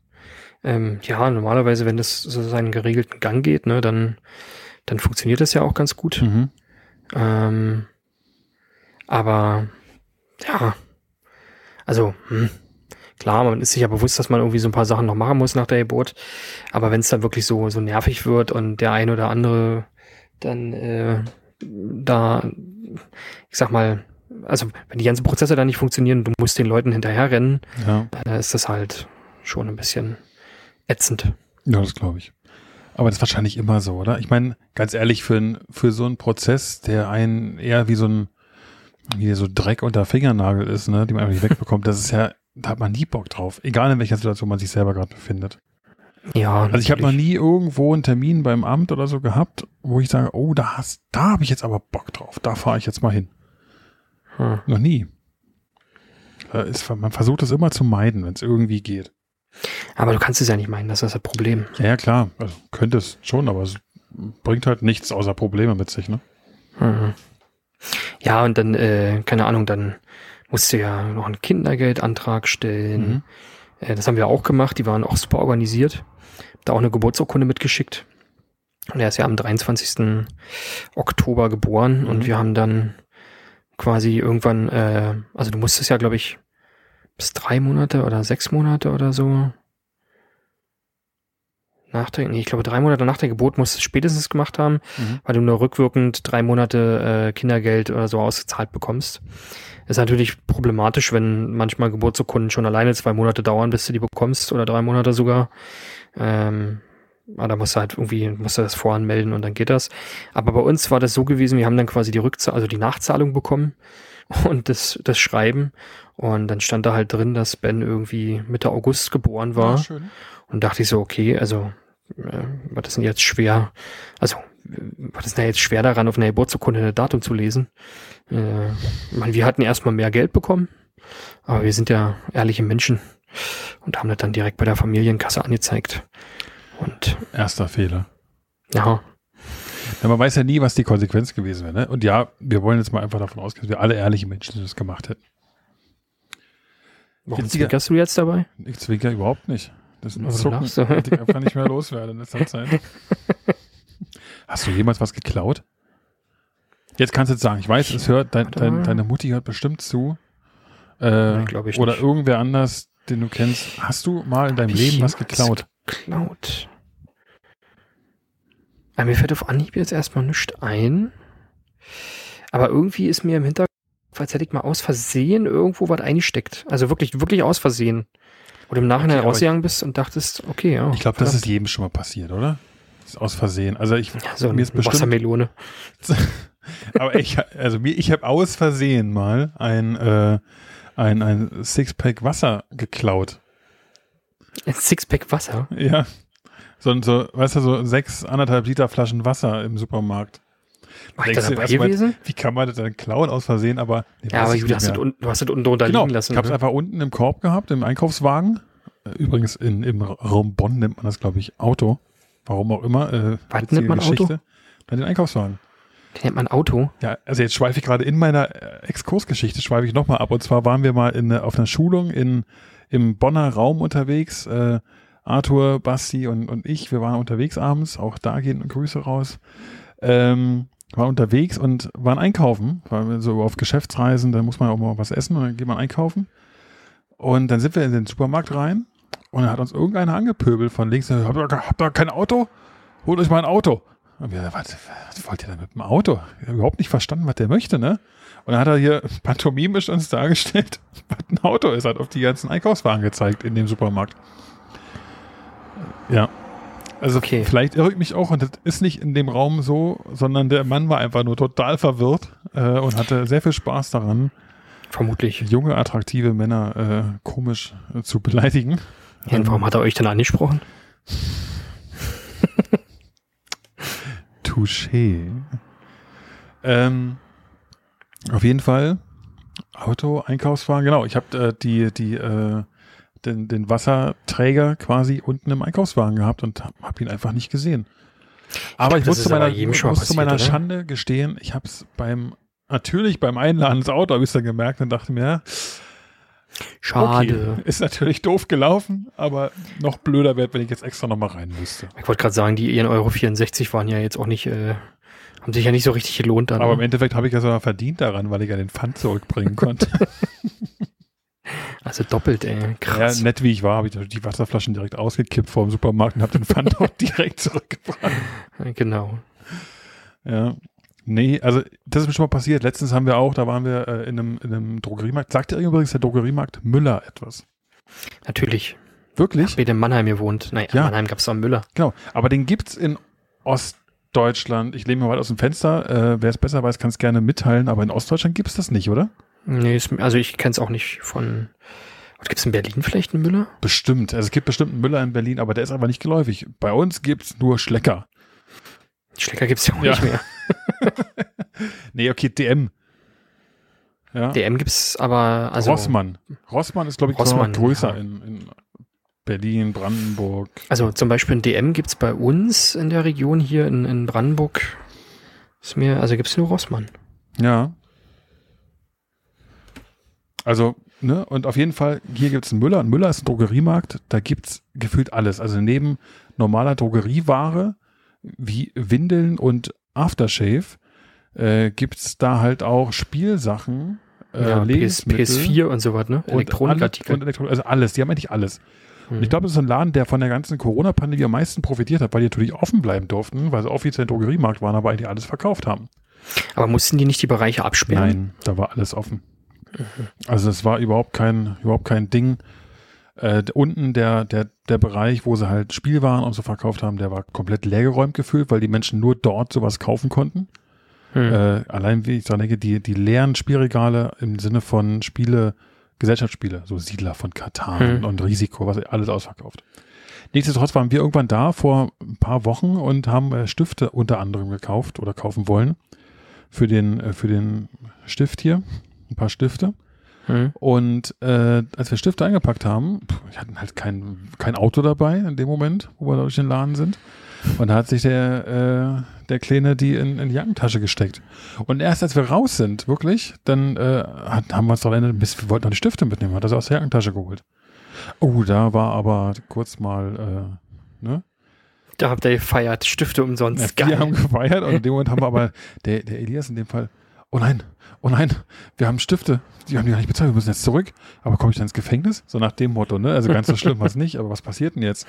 Ähm, ja, normalerweise, wenn das so seinen geregelten Gang geht, ne, dann, dann funktioniert das ja auch ganz gut. Mhm. Ähm, aber ja, also hm, klar, man ist sich ja bewusst, dass man irgendwie so ein paar Sachen noch machen muss nach der Geburt. Aber wenn es dann wirklich so so nervig wird und der eine oder andere dann äh, da, ich sag mal, also wenn die ganzen Prozesse da nicht funktionieren, du musst den Leuten hinterherrennen, Ja, da ist das halt schon ein bisschen ätzend. ja, das glaube ich. Aber das ist wahrscheinlich immer so, oder? Ich meine, ganz ehrlich, für, ein, für so einen Prozess, der einen eher wie so ein, wie so Dreck unter Fingernagel ist, ne, die man einfach nicht wegbekommt, das ist ja, da hat man nie Bock drauf. Egal in welcher Situation man sich selber gerade befindet. Ja, Also ich habe noch nie irgendwo einen Termin beim Amt oder so gehabt, wo ich sage, oh, da hast, da habe ich jetzt aber Bock drauf, da fahre ich jetzt mal hin. Hm. Noch nie. Da ist, man versucht es immer zu meiden, wenn es irgendwie geht. Aber du kannst es ja nicht meinen, das ist das Problem. Ja, ja klar, also könnte es schon, aber es bringt halt nichts außer Probleme mit sich, ne? Mhm. Ja, und dann, äh, keine Ahnung, dann musst du ja noch einen Kindergeldantrag stellen. Mhm. Äh, das haben wir auch gemacht, die waren auch super organisiert. Da auch eine Geburtsurkunde mitgeschickt. Und er ist ja am 23. Oktober geboren Mhm. und wir haben dann quasi irgendwann, äh, also du musstest ja, glaube ich, bis drei Monate oder sechs Monate oder so nach der, nee, ich glaube drei Monate nach der Geburt musst du es spätestens gemacht haben Mhm. weil du nur rückwirkend drei Monate äh, Kindergeld oder so ausgezahlt bekommst. Ist natürlich problematisch, wenn manchmal Geburtsurkunden schon alleine zwei Monate dauern, bis du die bekommst oder drei Monate sogar. Ähm, aber da musst du halt irgendwie, musst du das voranmelden und dann geht das. Aber bei uns war das so gewesen, wir haben dann quasi die Rückzahlung, also die Nachzahlung bekommen und das, das Schreiben. Und dann stand da halt drin, dass Ben irgendwie Mitte August geboren war. Ja, schön. Und dachte ich so, okay, also, äh, was ist denn jetzt schwer? Also, was ist denn jetzt schwer daran, auf einer Geburtsurkunde ein Datum zu lesen? Äh, ich meine, wir hatten erstmal mehr Geld bekommen, aber wir sind ja ehrliche Menschen und haben das dann direkt bei der Familienkasse angezeigt. Und Erster Fehler. ja, Ja, man weiß ja nie, was die Konsequenz gewesen wäre. Ne? Und ja, wir wollen jetzt mal einfach davon ausgehen, dass wir alle ehrliche Menschen sind, das gemacht hätten. warum Witziger- zwickerst du jetzt dabei? Ich zwinker überhaupt nicht. Das ist ein Also Zucken, das ich einfach nicht mehr loswerde in letzter Zeit. Hast du jemals was geklaut? Jetzt kannst du jetzt sagen, ich weiß, es hört, dein, dein, deine Mutti hört bestimmt zu. Äh, Nein, glaub ich oder nicht. irgendwer anders, den du kennst. Hast du mal in deinem Leben was geklaut? Geklaut. Aber mir fällt auf Anhieb jetzt erstmal nichts ein. Aber irgendwie ist mir im Hinterkopf, als hätte ich mal aus Versehen irgendwo was eingesteckt. Also wirklich, wirklich aus Versehen. Oder im Nachhinein Okay, rausgegangen bist und dachtest, okay, ja. Ich glaube, das ist jedem schon mal passiert, oder? Das ist aus Versehen. Also ich, Ja, so mir ist bestimmt, Wassermelone. aber ich, also mir, ich habe aus Versehen mal ein, äh, ein, ein Sixpack Wasser geklaut. Ein Sixpack Wasser. Ja. So, so, weißt du, so sechs, anderthalb Liter Flaschen Wasser im Supermarkt. War ich Denkst da du dabei erstmal, gewesen? Wie kann man das dann klauen aus Versehen? Aber, nee, Ja, aber du hast, das du hast das unten drunter genau, liegen lassen. ich habe es ne? einfach unten im Korb gehabt, im Einkaufswagen. Äh, Übrigens in, im Raum Bonn nennt man das, glaube ich, Auto. Warum auch immer. Äh, Was nennt man Auto? Bei den Einkaufswagen. Den nennt man Auto. Ja, also jetzt schweife ich gerade in meiner äh, Exkursgeschichte, schweife ich nochmal ab. Und zwar waren wir mal in, äh, auf einer Schulung in, im Bonner Raum unterwegs. Äh, Arthur, Basti und, und ich, wir waren unterwegs abends. Auch da gehen Grüße raus. Ähm, waren unterwegs und waren einkaufen. Waren wir so auf Geschäftsreisen, da muss man auch mal was essen und dann geht man einkaufen. Und dann sind wir in den Supermarkt rein und dann hat uns irgendeiner angepöbelt von links. Habt ihr, habt ihr kein Auto? Holt euch mal ein Auto. Und wir, was, was wollt ihr denn mit dem Auto? Ich habe überhaupt nicht verstanden, was der möchte, ne? Und dann hat er hier pantomimisch uns dargestellt, was ein Auto ist, hat auf die ganzen Einkaufswagen gezeigt in dem Supermarkt. Ja. Also Okay. vielleicht irre ich mich auch und das ist nicht in dem Raum so, sondern der Mann war einfach nur total verwirrt äh, und hatte sehr viel Spaß daran, Vermutlich. junge, attraktive Männer äh, komisch äh, zu beleidigen. Ja, und warum hat er euch dann angesprochen? Touché. Ähm, auf jeden Fall Auto, Einkaufswagen, genau. Ich habe äh, die, die, äh, den, den Wasserträger quasi unten im Einkaufswagen gehabt und habe hab ihn einfach nicht gesehen. Aber ich, glaub, das muss, zu meiner, muss zu meiner passiert, oder? Schande gestehen, ich habe es beim, natürlich beim Einladen ins Auto, habe ich es dann gemerkt und dachte mir, ja, Schade. okay, ist natürlich doof gelaufen, aber noch blöder wäre, wenn ich jetzt extra nochmal rein müsste. Ich wollte gerade sagen, die 1,64 Euro waren ja jetzt auch nicht, äh, haben sich ja nicht so richtig gelohnt dann. Aber im ne? Endeffekt habe ich ja sogar verdient daran, weil ich ja den Pfand zurückbringen konnte. Also doppelt, ey. ja, Krass. nett wie ich war, habe ich die Wasserflaschen direkt ausgekippt vor dem Supermarkt und habe den Pfand auch direkt zurückgebracht. Genau. Ja. Nee, also das ist mir schon mal passiert. Letztens haben wir auch, da waren wir äh, in, einem, in einem Drogeriemarkt. Sagt dir übrigens der Drogeriemarkt Müller etwas? Natürlich. Wirklich? Ich bin in Mannheim gewohnt. Naja, Ja. in Mannheim gab es auch einen Müller. Genau. Aber den gibt's in Ostdeutschland. Ich lehne mal weit aus dem Fenster. Äh, Wer es besser weiß, kann es gerne mitteilen. Aber in Ostdeutschland gibt's das nicht, oder? Nee, also ich kenne es auch nicht von. Gibt es in Berlin vielleicht einen Müller? Bestimmt. Also es gibt bestimmt einen Müller in Berlin, aber der ist aber nicht geläufig. Bei uns gibt's nur Schlecker. Schlecker gibt es ja auch Ja. nicht mehr. Nee, okay, DM. Ja. DM gibt es aber. Also, Rossmann. Rossmann ist, glaube ich, Rossmann, größer ja. in, in Berlin, Brandenburg. Also zum Beispiel ein DM gibt es bei uns in der Region hier in, in Brandenburg. Ist mir, also gibt es nur Rossmann. Ja. Also, ne, und auf jeden Fall, hier gibt's einen Müller. Ein Müller ist ein Drogeriemarkt, da gibt's gefühlt alles. Also neben normaler Drogerieware wie Windeln und Aftershave äh, gibt's da halt auch Spielsachen, äh, ja, PS, Lebensmittel. PS4 und sowas, ne? und Elektronikartikel. Und Elektro also alles, die haben eigentlich alles. Und ich glaube, das ist ein Laden, der von der ganzen Corona-Pandemie am meisten profitiert hat, weil die natürlich offen bleiben durften, weil sie offiziell ein Drogeriemarkt waren, aber eigentlich alles verkauft haben. Aber mussten die nicht die Bereiche absperren? Nein, da war alles offen. Also es war überhaupt kein, überhaupt kein Ding. Äh, unten der, der, der Bereich, wo sie halt Spielwaren und so verkauft haben, der war komplett leergeräumt gefühlt, weil die Menschen nur dort sowas kaufen konnten. Hm. Äh, allein wie ich dran denke, die, die leeren Spielregale im Sinne von Spiele, Gesellschaftsspiele, so Siedler von Katan Hm. und Risiko, was alles ausverkauft. Nichtsdestotrotz waren wir irgendwann da vor ein paar Wochen und haben äh, Stifte unter anderem gekauft oder kaufen wollen für den, äh, für den Stift hier. Ein paar Stifte. Hm. Und äh, als wir Stifte eingepackt haben, wir hatten halt kein, kein Auto dabei in dem Moment, wo wir durch den Laden sind. Und da hat sich der, äh, der Kleine die in, in die Jackentasche gesteckt. Und erst als wir raus sind, wirklich, dann äh, hat, haben wir uns daran erinnert, wir wollten noch die Stifte mitnehmen, hat er sie aus der Jackentasche geholt. Oh, da war aber kurz mal, äh, ne? Da habt ihr gefeiert, Stifte umsonst. Ja, wir haben gefeiert und in dem Moment haben wir aber, der, der Elias in dem Fall, oh nein, oh nein, wir haben Stifte, die haben die gar nicht bezahlt, wir müssen jetzt zurück, aber komme ich dann ins Gefängnis? So nach dem Motto, ne? Also ganz so schlimm war es nicht, aber was passiert denn jetzt?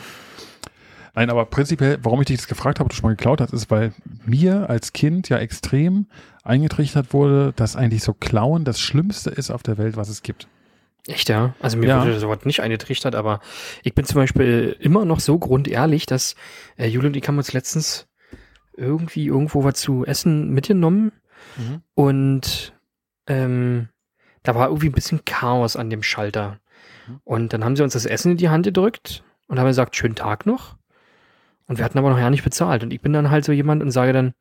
Nein, aber prinzipiell, warum ich dich das gefragt habe, ob du schon mal geklaut hast, ist, weil mir als Kind ja extrem eingetrichtert wurde, dass eigentlich so Klauen das Schlimmste ist auf der Welt, was es gibt. Echt, ja? Also mir Ja. wurde sowas nicht eingetrichtert, aber ich bin zum Beispiel immer noch so grundehrlich, dass äh, Jule und ich haben uns letztens irgendwie irgendwo was zu essen mitgenommen Mhm. und ähm, da war irgendwie ein bisschen Chaos an dem Schalter. Mhm. Und dann haben sie uns das Essen in die Hand gedrückt und haben gesagt, schönen Tag noch. Und wir hatten aber noch ja nicht bezahlt. Und ich bin dann halt so jemand und sage dann,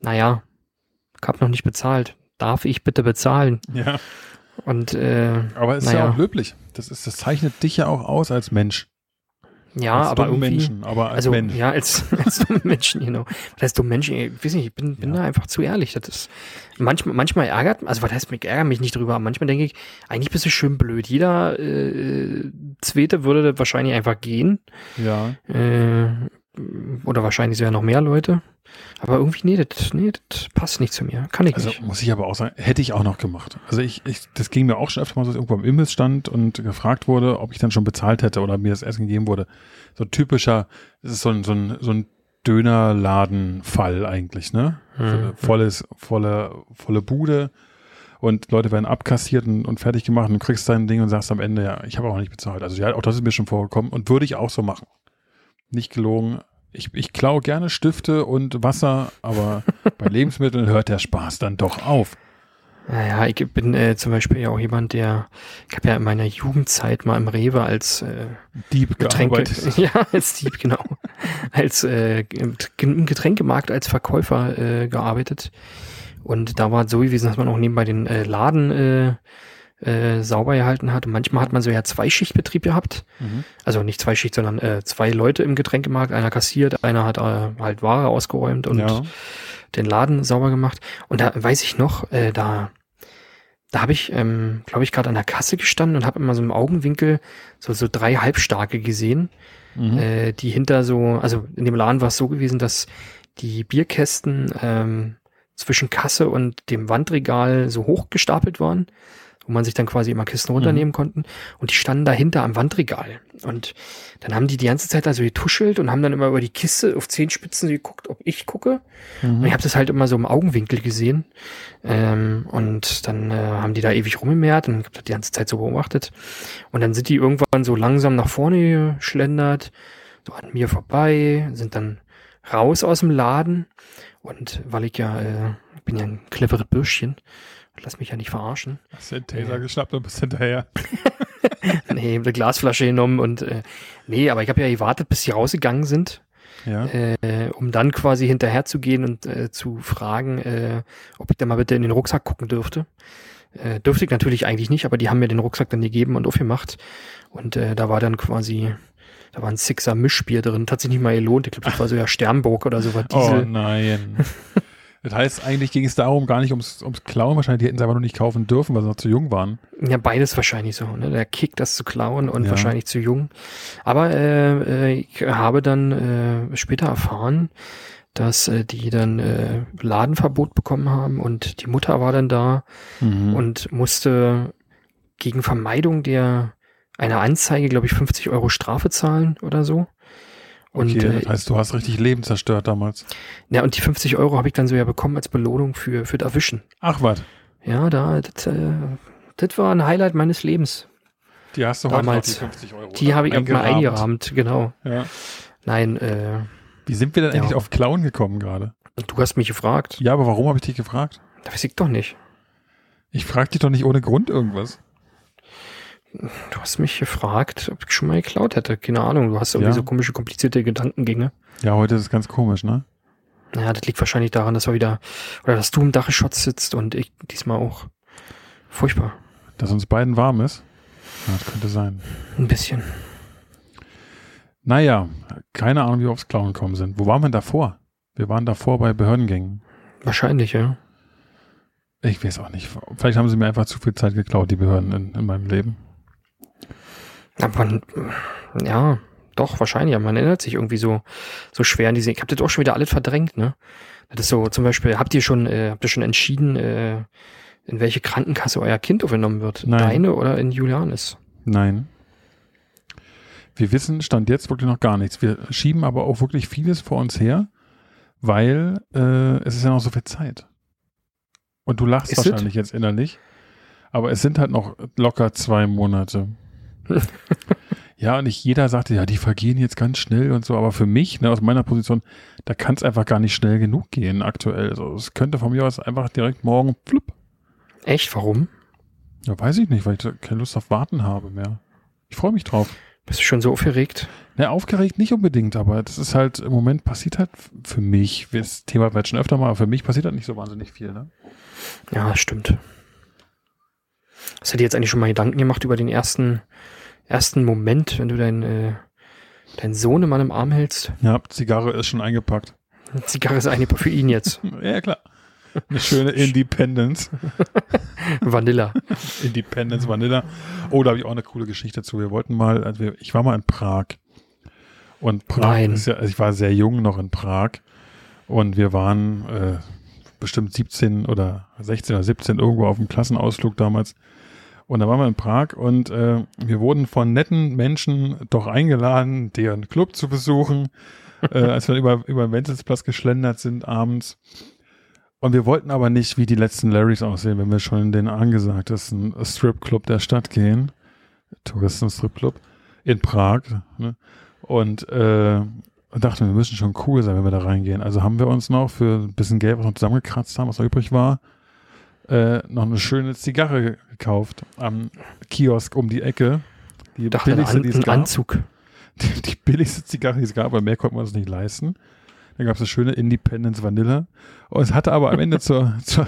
naja, ich hab noch nicht bezahlt. Darf ich bitte bezahlen? Ja. Und äh, Aber es ist Naja. ja auch löblich. Das, ist, das zeichnet dich ja auch aus als Mensch. Ja, als aber irgendwie. Menschen, aber als Also, Mensch. ja, als, als dumme Menschen, genau. Was heißt dumme Menschen? Ich weiß nicht, ich bin, bin Ja. da einfach zu ehrlich. Das ist, manchmal, manchmal ärgert, also was heißt, ich ärgere mich nicht drüber, aber manchmal denke ich, eigentlich bist du schön blöd. Jeder äh, Zweite würde wahrscheinlich einfach gehen. Ja. Äh, oder wahrscheinlich sogar noch mehr Leute. Aber irgendwie, nee, das, nee, das passt nicht zu mir. Kann ich Also nicht. muss ich aber auch sagen, hätte ich auch noch gemacht. Also ich, ich das ging mir auch schon öfter mal so, dass ich irgendwo am Imbiss stand und gefragt wurde, ob ich dann schon bezahlt hätte oder mir das Essen gegeben wurde. So typischer, das ist so ein, so ein, so ein Dönerladenfall eigentlich, ne? Mhm. Volles, volle, volle Bude und Leute werden abkassiert und, und fertig gemacht und du kriegst dein Ding und sagst am Ende, ja, ich habe auch nicht bezahlt. Also ja, auch das ist mir schon vorgekommen und würde ich auch so machen. Nicht gelogen. Ich, ich klaue gerne Stifte und Wasser, aber bei Lebensmitteln hört der Spaß dann doch auf. Naja, ich bin äh, zum Beispiel ja auch jemand, der, ich habe ja in meiner Jugendzeit mal im Rewe als äh, Dieb Getränke, gearbeitet. ja, als Dieb, genau, als äh, im im Getränkemarkt als Verkäufer äh, gearbeitet. Und da war es so gewesen, dass man auch nebenbei den äh, Laden äh, äh, sauber gehalten hat. Und manchmal hat man so ja Zweischichtbetrieb gehabt. Mhm. Also nicht Zweischicht, sondern äh, zwei Leute im Getränkemarkt. Einer kassiert, einer hat äh, halt Ware ausgeräumt und Ja. den Laden sauber gemacht. Und da weiß ich noch, äh, da, da habe ich, ähm, glaube ich, gerade an der Kasse gestanden und habe immer so im Augenwinkel so, so drei Halbstarke gesehen, Mhm. äh, die hinter so, also in dem Laden war es so gewesen, dass die Bierkästen ähm, zwischen Kasse und dem Wandregal so hoch gestapelt waren, wo man sich dann quasi immer Kisten runternehmen konnten. Und die standen dahinter am Wandregal. Und dann haben die die ganze Zeit also getuschelt und haben dann immer über die Kiste auf Zehenspitzen geguckt, ob ich gucke. Und Mhm. ich habe das halt immer so im Augenwinkel gesehen. Ähm, und dann äh, haben die da ewig rumgemehrt und ich habe das die ganze Zeit so beobachtet. Und dann sind die irgendwann so langsam nach vorne geschlendert, so an mir vorbei, sind dann raus aus dem Laden. Und weil ich ja, äh, bin ja ein cleveres Bürschchen, lass mich ja nicht verarschen. Hast den Taser geschnappt und bist hinterher. nee, eine Glasflasche genommen und äh, nee, aber ich habe ja gewartet, bis sie rausgegangen sind. Ja. äh, um dann quasi hinterher zu gehen und äh, zu fragen, äh, ob ich da mal bitte in den Rucksack gucken dürfte. Äh, dürfte ich natürlich eigentlich nicht, aber die haben mir den Rucksack dann gegeben und aufgemacht. Und äh, da war dann quasi, da war ein Sixer Mischbier drin, hat sich nicht mal gelohnt. Ich glaube, das war so ja Sternburg oder so was Oh nein. das heißt, eigentlich ging es darum, gar nicht ums, ums Klauen. Wahrscheinlich, die hätten sie aber noch nicht kaufen dürfen, weil sie noch zu jung waren. Ja, beides wahrscheinlich so. Ne? Der Kick, das zu klauen und Ja. wahrscheinlich zu jung. Aber äh, ich habe dann äh, später erfahren, dass äh, die dann äh, Ladenverbot bekommen haben und die Mutter war dann da Mhm. und musste gegen Vermeidung der einer Anzeige, glaube ich, 50 Euro Strafe zahlen oder so. Und, okay, äh, das heißt, du hast richtig Leben zerstört damals. ja, und die 50 Euro habe ich dann so ja bekommen als Belohnung für, für das Erwischen. Ach was, Ja, da, das, äh, das war ein Highlight meines Lebens. die hast du Damals. heute die 50 Euro. Die habe ich mal eingerahmt. genau. Ja. Nein, äh, Wie sind wir denn Ja. eigentlich auf Klauen gekommen gerade? du hast mich gefragt. Ja, aber warum habe ich dich gefragt? Das weiß ich doch nicht. Ich frage dich doch nicht ohne Grund irgendwas. Du hast mich gefragt, ob ich schon mal geklaut hätte. Keine Ahnung, du hast irgendwie Ja. so komische, komplizierte Gedankengänge. Ja, heute ist es ganz komisch, ne? Naja, das liegt wahrscheinlich daran, dass wir wieder, oder dass du im Dachschutz sitzt und ich diesmal auch. Furchtbar. Dass uns beiden warm ist. Ja, das könnte sein. Ein bisschen. Naja, keine Ahnung, wie wir aufs Klauen gekommen sind. Wo waren wir davor? Wir waren davor bei Behördengängen. Wahrscheinlich, ja. Ich weiß auch nicht. Vielleicht haben sie mir einfach zu viel Zeit geklaut, die Behörden in, in meinem Leben. Aber ja, doch, wahrscheinlich. Aber man erinnert sich irgendwie so, so schwer an diese. Ich hab das auch schon wieder alles verdrängt, ne? Das ist so, zum Beispiel, habt ihr schon, äh, habt ihr schon entschieden, äh, in welche Krankenkasse euer Kind aufgenommen wird? Nein. Deine oder in Julianes? Nein. Wir wissen, stand jetzt wirklich noch gar nichts. Wir schieben aber auch wirklich vieles vor uns her, weil äh, es ist ja noch so viel Zeit. Und du lachst Ist wahrscheinlich jetzt innerlich. Aber es sind halt noch locker zwei Monate. ja, und nicht jeder sagte, ja, die vergehen jetzt ganz schnell und so. Aber für mich, ne, aus meiner Position, da kann es einfach gar nicht schnell genug gehen aktuell. Also, es könnte von mir aus einfach direkt morgen, flupp. Echt? Warum? Ja, weiß ich nicht, weil ich keine Lust auf Warten habe mehr. Ich freue mich drauf. Bist du schon so aufgeregt? Ne, aufgeregt nicht unbedingt, aber das ist halt, im Moment passiert halt für mich, das Thema wird schon öfter mal, aber für mich passiert halt nicht so wahnsinnig viel, ne? Ja, stimmt. Hast du dir jetzt eigentlich schon mal Gedanken gemacht über den ersten, ersten Moment, wenn du deinen, äh, deinen Sohnemann im Arm hältst? Ja, Zigarre ist schon eingepackt. Zigarre ist eine für ihn jetzt. Ja, klar. Eine schöne Independence. Vanilla. Independence Vanilla. Oh, da habe ich auch eine coole Geschichte zu. Wir wollten mal, also wir, ich war mal in Prag. Und Prag Nein. ist ja, also ich war sehr jung noch in Prag. Und wir waren äh, bestimmt 17 oder 16 oder 17 irgendwo auf dem Klassenausflug damals. Und da waren wir in Prag und äh, wir wurden von netten Menschen doch eingeladen, deren Club zu besuchen, äh, als wir über, über den Wenzelsplatz geschlendert sind abends. Und wir wollten aber nicht wie die letzten Larrys aussehen, wenn wir schon in den angesagtesten Stripclub der Stadt gehen. Touristen-Stripclub in Prag. Ne? Und äh, dachten, wir müssen schon cool sein, wenn wir da reingehen. Also haben wir uns noch für ein bisschen Geld, was wir zusammengekratzt haben, was noch übrig war, äh, noch eine schöne Zigarre gekauft am Kiosk um die Ecke. Die dachte, billigste, die es gab Anzug. die, die billigste Zigarre, die es gab, weil mehr konnte man uns nicht leisten. Dann gab es eine schöne Independence Vanilla. Und es hatte aber am Ende zur, zur,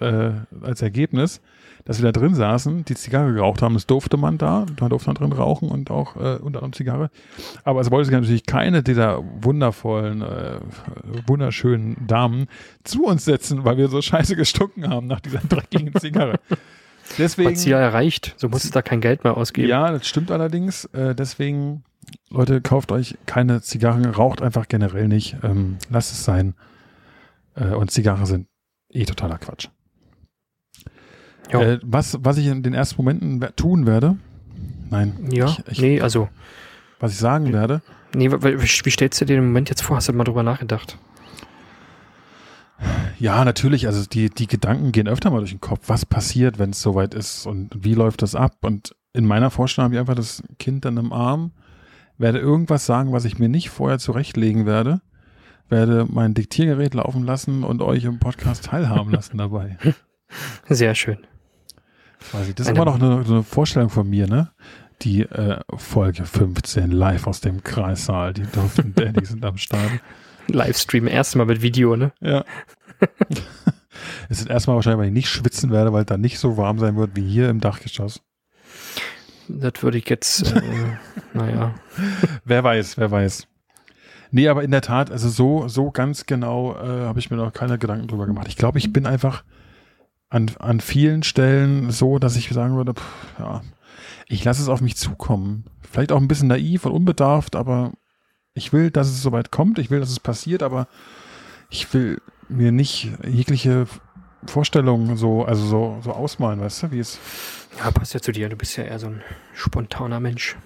äh, als Ergebnis, dass wir da drin saßen, die Zigarre geraucht haben. Das durfte man da. Da durfte man drin rauchen und auch äh, unter anderem Zigarre. Aber es wollte sich natürlich keine dieser wundervollen, äh, wunderschönen Damen zu uns setzen, weil wir so scheiße gestunken haben nach dieser dreckigen Zigarre. Deswegen. Ziel erreicht. So musst du da kein Geld mehr ausgeben. Ja, das stimmt allerdings. Äh, deswegen, Leute, kauft euch keine Zigarren, raucht einfach generell nicht. Ähm, lasst es sein. Äh, und Zigarren sind eh totaler Quatsch. Äh, was, was ich in den ersten Momenten tun werde, nein, Ja, ich, ich, nee, also, was ich sagen werde, nee, wie stellst du dir den Moment jetzt vor? Hast du mal drüber nachgedacht? ja, natürlich, also die, die Gedanken gehen öfter mal durch den Kopf. Was passiert, wenn es soweit ist und wie läuft das ab? Und in meiner Vorstellung habe ich einfach das Kind dann im Arm, werde irgendwas sagen, was ich mir nicht vorher zurechtlegen werde, werde mein Diktiergerät laufen lassen und euch im Podcast teilhaben lassen dabei. Sehr schön. Ich. Das ist immer noch eine, so eine Vorstellung von mir, ne? Die äh, Folge 15 live aus dem Kreissaal. Die durften Danny sind am Start. Livestream, erstmal mit Video, ne? Ja. es ist erstmal wahrscheinlich, weil ich nicht schwitzen werde, weil da nicht so warm sein wird wie hier im Dachgeschoss. Das würde ich jetzt, äh, naja. Wer weiß, wer weiß. Nee, aber in der Tat, also so, so ganz genau äh, habe ich mir noch keine Gedanken drüber gemacht. Ich glaube, ich bin einfach an, an vielen Stellen so, dass ich sagen würde, pff, ja, ich lasse es auf mich zukommen. Vielleicht auch ein bisschen naiv und unbedarft, aber ich will, dass es soweit kommt. Ich will, dass es passiert, aber ich will mir nicht jegliche Vorstellungen so, also so, so ausmalen, weißt du, wie es, Ja, passt ja zu dir. Du bist ja eher so ein spontaner Mensch.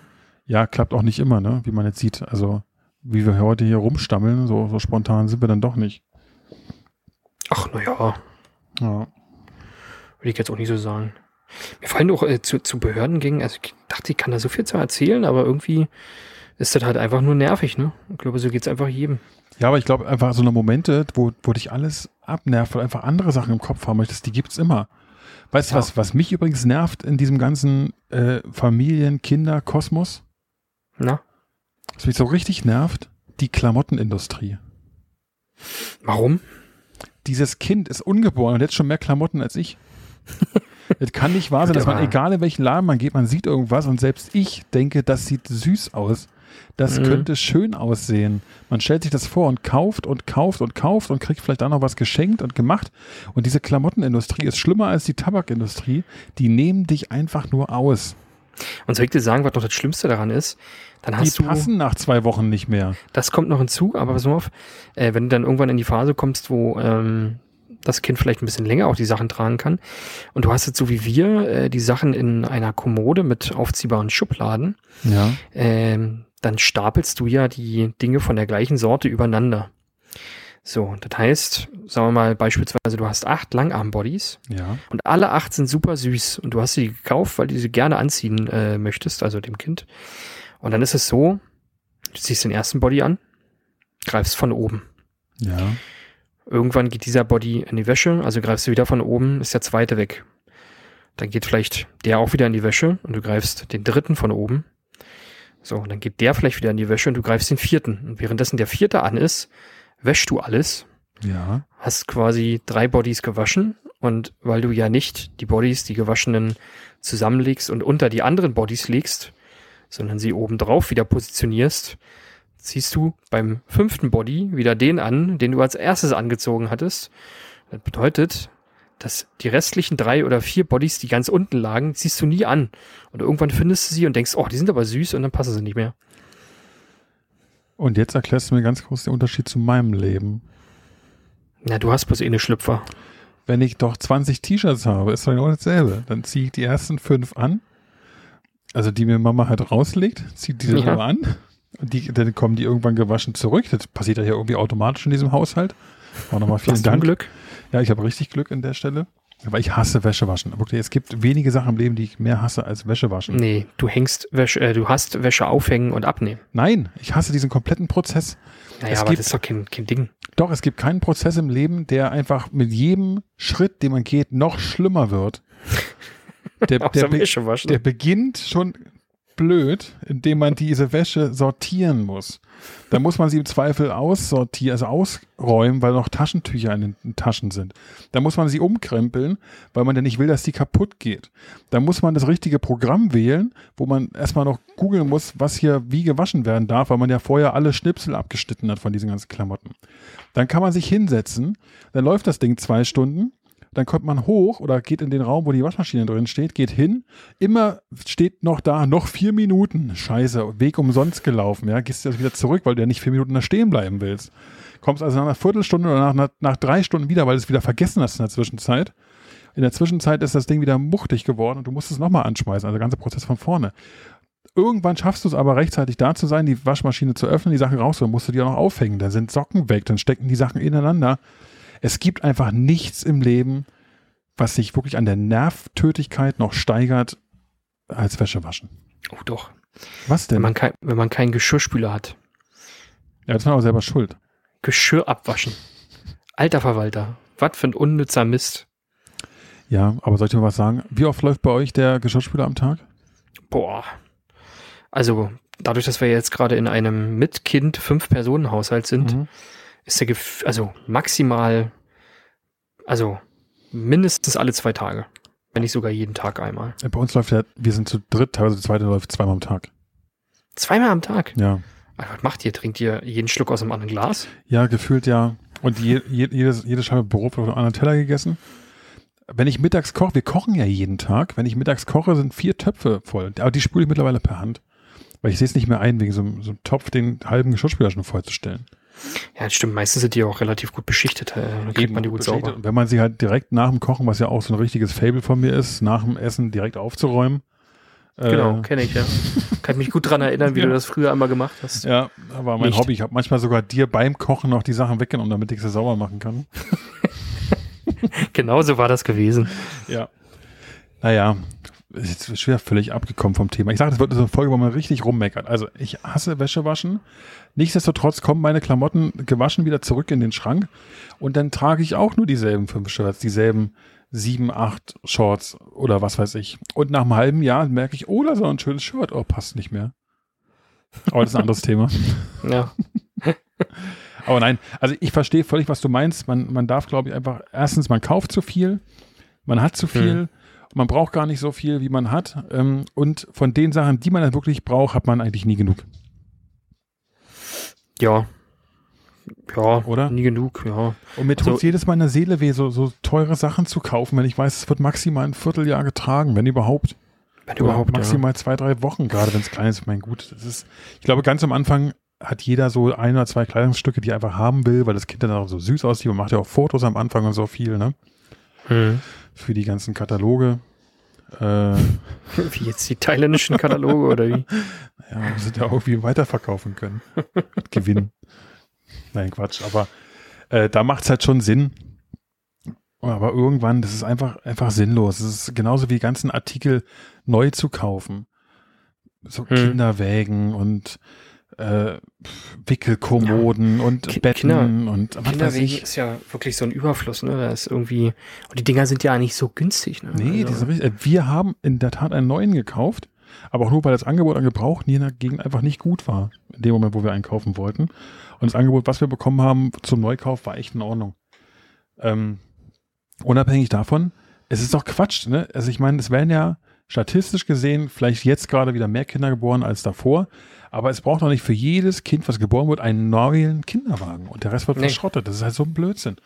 ja, klappt auch nicht immer, ne, wie man jetzt sieht. Also, wie wir heute hier rumstammeln, so, so spontan sind wir dann doch nicht. Ach, naja, Ja. Würde ich jetzt auch nicht so sagen. Mir fallen auch äh, zu, zu Behördengängen, also ich dachte, ich kann da so viel zu erzählen, aber irgendwie ist das halt einfach nur nervig, ne? Ich glaube, so geht's einfach jedem. Ja, aber ich glaube einfach so eine Momente, wo, wo dich alles abnervt, weil du einfach andere Sachen im Kopf haben möchtest, die gibt's immer. Weißt du, Ja. was, was mich übrigens nervt in diesem ganzen äh, Familien-Kinder-Kosmos? Na, Was mich so richtig nervt? Die Klamottenindustrie. warum? Dieses Kind ist ungeboren und hat schon mehr Klamotten als ich. Es kann nicht wahr sein, dass man, egal in welchen Laden man geht, man sieht irgendwas und selbst ich denke, das sieht süß aus. Das Mhm. könnte schön aussehen. Man stellt sich das vor und kauft und kauft und kauft und kriegt vielleicht auch noch was geschenkt und gemacht. Und diese Klamottenindustrie ist schlimmer als die Tabakindustrie. Die nehmen dich einfach nur aus. Und soll ich dir sagen, was noch das Schlimmste daran ist? Dann Die hast du, passen nach zwei Wochen nicht mehr. das kommt noch hinzu, aber pass mal auf, äh, wenn du dann irgendwann in die Phase kommst, wo ähm, das Kind vielleicht ein bisschen länger auch die Sachen tragen kann und du hast jetzt so wie wir äh, die Sachen in einer Kommode mit aufziehbaren Schubladen, Ja. ähm, dann stapelst du ja die Dinge von der gleichen Sorte übereinander. So, das heißt, sagen wir mal beispielsweise, du hast acht Langarm-Bodies Ja. und alle acht sind super süß und du hast sie gekauft, weil du sie gerne anziehen äh, möchtest, also dem Kind. Und dann ist es so, du ziehst den ersten Body an, greifst von oben. Ja. Irgendwann geht dieser Body in die Wäsche, also greifst du wieder von oben, ist der zweite weg. Dann geht vielleicht der auch wieder in die Wäsche und du greifst den dritten von oben. So, und dann geht der vielleicht wieder in die Wäsche und du greifst den vierten. Und währenddessen der vierte an ist, wäschst du alles, Ja. hast quasi drei Bodies gewaschen und weil du ja nicht die Bodies, die gewaschenen, zusammenlegst und unter die anderen Bodies legst, sondern sie oben drauf wieder positionierst, ziehst du beim fünften Body wieder den an, den du als erstes angezogen hattest. Das bedeutet, dass die restlichen drei oder vier Bodies, die ganz unten lagen, ziehst du nie an. Und irgendwann findest du sie und denkst, oh, die sind aber süß und dann passen sie nicht mehr. Und jetzt erklärst du mir ganz kurz den Unterschied zu meinem Leben. Na, du hast bloß eh eine Schlüpfer. Wenn ich doch 20 T-Shirts habe, ist doch genau dasselbe. Dann ziehe ich die ersten fünf an, also die mir Mama halt rauslegt, zieht die dann Ja. an. Die, dann kommen die irgendwann gewaschen zurück. Das passiert ja hier irgendwie automatisch in diesem Haushalt. Auch nochmal vielen Hast Dank. Glück? Ja, ich habe richtig Glück an der Stelle. Aber ich hasse Wäsche waschen. Wirklich, es gibt wenige Sachen im Leben, die ich mehr hasse als Wäsche waschen. Nee, du hängst Wäsche, äh, du hast Wäsche aufhängen und abnehmen. Nein, ich hasse diesen kompletten Prozess. Naja, Es aber gibt- das ist doch kein, kein Ding. Doch, es gibt keinen Prozess im Leben, der einfach mit jedem Schritt, den man geht, noch schlimmer wird. Der, der, waschen. der beginnt schon blöd, indem man diese Wäsche sortieren muss. Da muss man sie im Zweifel aussortieren, also ausräumen, weil noch Taschentücher in den Taschen sind. Da muss man sie umkrempeln, weil man ja nicht will, dass die kaputt geht. Da muss man das richtige Programm wählen, wo man erstmal noch googeln muss, was hier wie gewaschen werden darf, weil man ja vorher alle Schnipsel abgeschnitten hat von diesen ganzen Klamotten. Dann kann man sich hinsetzen, dann läuft das Ding zwei Stunden, dann kommt man hoch oder geht in den Raum, wo die Waschmaschine drin steht, geht hin, immer steht noch da, noch vier Minuten. Scheiße, Weg umsonst gelaufen, ja, gehst jetzt wieder zurück, weil du ja nicht vier Minuten da stehen bleiben willst. Kommst also nach einer Viertelstunde oder nach, nach, nach drei Stunden wieder, weil du es wieder vergessen hast in der Zwischenzeit. In der Zwischenzeit ist das Ding wieder muchtig geworden und du musst es nochmal anschmeißen, also der ganze Prozess von vorne. Irgendwann schaffst du es aber rechtzeitig da zu sein, die Waschmaschine zu öffnen, die Sachen rauszuholen, musst du die auch noch aufhängen. Dann sind Socken weg, dann stecken die Sachen ineinander. Es gibt einfach nichts im Leben, was sich wirklich an der Nervtötigkeit noch steigert als Wäsche waschen. Oh doch. Was Wenn denn? man, kein, wenn man keinen Geschirrspüler hat. ja, das ist man aber selber schuld. Geschirr abwaschen. Alter Verwalter. Was für ein unnützer Mist. Ja, aber soll ich mal was sagen? Wie oft läuft bei euch der Geschirrspüler am Tag? Boah. Also, dadurch, dass wir jetzt gerade in einem mit Kind Fünf-Personen-Haushalt sind, Mhm. Ist der, also maximal, also mindestens alle zwei Tage. Wenn nicht sogar jeden Tag einmal. Bei uns läuft der, wir sind zu dritt, teilweise zu zweit, läuft zweimal am Tag. Zweimal am Tag. Ja. Aber Was macht ihr? Trinkt ihr jeden Schluck aus einem anderen Glas? Ja, gefühlt ja. Und je, je, jedes, jede Scheibe Brot wird auf einem anderen Teller gegessen. Wenn ich mittags koche, wir kochen ja jeden Tag. Wenn ich mittags koche, sind vier Töpfe voll. Aber die spüle ich mittlerweile per Hand. Weil ich sehe es nicht mehr ein, wegen so, einem- so einem Topf den halben Geschirrspüler schon vollzustellen. Ja, das stimmt. Meistens sind die auch relativ gut beschichtet. Äh, Dann kriegt man die gut sauber. Wenn man sie halt direkt nach dem Kochen, was ja auch so ein richtiges Fable von mir ist, nach dem Essen direkt aufzuräumen. Genau, Äh, kenne ich, ja. Kann ich mich gut dran erinnern, wie Ja. du das früher einmal gemacht hast. Ja, aber mein Nicht. Hobby. Ich habe manchmal sogar dir beim Kochen noch die Sachen weggenommen, damit ich sie sauber machen kann. Genauso war das gewesen. Ja. Naja, ist schwer völlig abgekommen vom Thema. Ich sage, das wird so eine Folge, wo man richtig rummeckert. Also ich hasse Wäsche waschen. Nichtsdestotrotz kommen meine Klamotten gewaschen wieder zurück in den Schrank und dann trage ich auch nur dieselben fünf Shirts, dieselben sieben, acht Shorts oder was weiß ich. Und nach einem halben Jahr merke ich, oh, da ist so ein schönes Shirt. Oh, passt nicht mehr. Aber das ist ein anderes Thema. Ja. Aber nein, also ich verstehe völlig, was du meinst. Man, man darf, glaube ich, einfach, erstens, man kauft zu viel, man hat zu viel, Hm. Man braucht gar nicht so viel, wie man hat. Ähm, und von den Sachen, die man dann wirklich braucht, hat man eigentlich nie genug. Ja. Ja, Oder? nie genug, ja. Und mir tut Also- jedes Mal in der Seele weh, so, so teure Sachen zu kaufen, wenn ich weiß, es wird maximal ein Vierteljahr getragen, wenn überhaupt. Wenn Oder überhaupt, ja. maximal zwei, drei Wochen, gerade wenn es klein ist. Mein gut, das ist, ich glaube, ganz am Anfang hat jeder so ein oder zwei Kleidungsstücke, die er einfach haben will, weil das Kind dann auch so süß aussieht. Man macht ja auch Fotos am Anfang und so viel, ne? Hm. Für die ganzen Kataloge. Äh, ja, Wie jetzt die thailändischen Kataloge oder wie? wir sind ja auch irgendwie weiterverkaufen können. Mit Gewinn. Nein, Quatsch, aber äh, da macht es halt schon Sinn. Aber irgendwann, das ist einfach, einfach sinnlos. Es ist genauso wie die ganzen Artikel neu zu kaufen. So Hm. Kinderwägen und äh, Wickelkommoden und Ki- Betten Kinder- und was weiß Kinderwegen ist ja wirklich so ein Überfluss, ne? Da ist irgendwie. Und die Dinger sind ja nicht so günstig, ne? Nee, die also, sind richtig, äh, wir haben in der Tat einen neuen gekauft, aber auch nur, weil das Angebot an Gebrauchten hier in der Gegend einfach nicht gut war. In dem Moment, wo wir einkaufen wollten. Und das Angebot, was wir bekommen haben zum Neukauf, war echt in Ordnung. Ähm, unabhängig davon, es ist doch Quatsch, ne? Also ich meine, es werden ja statistisch gesehen vielleicht jetzt gerade wieder mehr Kinder geboren als davor, aber es braucht doch nicht für jedes Kind, was geboren wird, einen neuen Kinderwagen und der Rest wird Nee. verschrottet. Das ist halt so ein Blödsinn.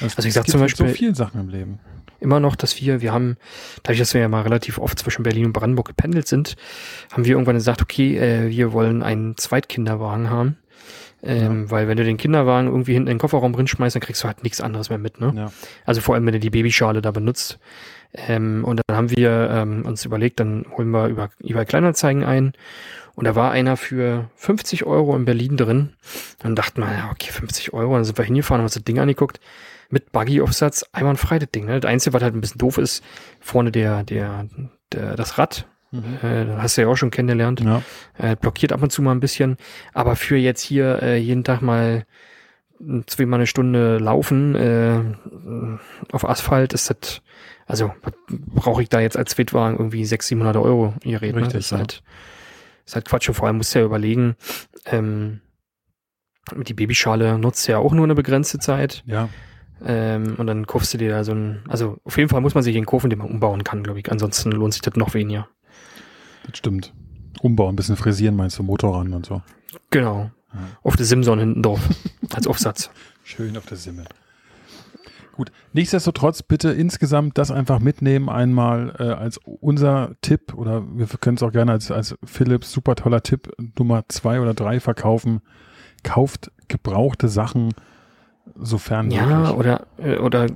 Das, Also ich sag zum gibt so Beispiel- vielen Sachen im Leben. immer noch, dass wir, wir haben, dadurch, dass wir ja mal relativ oft zwischen Berlin und Brandenburg gependelt sind, haben wir irgendwann gesagt, okay, äh, wir wollen einen Zweitkinderwagen haben. Ähm, Weil wenn du den Kinderwagen irgendwie hinten in den Kofferraum drin schmeißt, dann kriegst du halt nichts anderes mehr mit, ne? Ja. Also vor allem, wenn du die Babyschale da benutzt. Ähm, und dann haben wir ähm, uns überlegt, dann holen wir über eBay Kleinanzeigen ein. Und da war einer für 50 Euro in Berlin drin. Dann dachten wir, ja, okay, 50 Euro. Dann sind wir hingefahren, haben uns das Ding angeguckt. Mit Buggy-Aufsatz, einwandfrei das Ding. Ne? Das Einzige, was halt ein bisschen doof ist, vorne der, der, der das Rad. Mhm. Äh, hast du ja auch schon kennengelernt. Ja. Äh, blockiert ab und zu mal ein bisschen. Aber für jetzt hier äh, jeden Tag mal zweimal eine Stunde laufen äh, auf Asphalt ist das, also brauche ich da jetzt als Zweitwagen irgendwie 600, 700 Euro ihr Reden. Richtig, das ist ja. halt, ist halt Quatsch. Und vor allem musst du ja überlegen, ähm, die Babyschale nutzt ja auch nur eine begrenzte Zeit. Ja. Ähm, und dann kaufst du dir da so ein, also auf jeden Fall muss man sich den kaufen, den man umbauen kann, glaube ich. Ansonsten lohnt sich das noch weniger. Das stimmt. Umbauen, ein bisschen frisieren, meinst du, Motor ran und so. Genau. Ja. Auf der Simson hinten drauf. als Aufsatz. Schön auf der Simme. Gut, nichtsdestotrotz bitte insgesamt das einfach mitnehmen, einmal äh, als unser Tipp oder wir können es auch gerne als, als Philips super toller Tipp Nummer zwei oder drei verkaufen. Kauft gebrauchte Sachen, sofern Ja, möglich. oder, äh, oder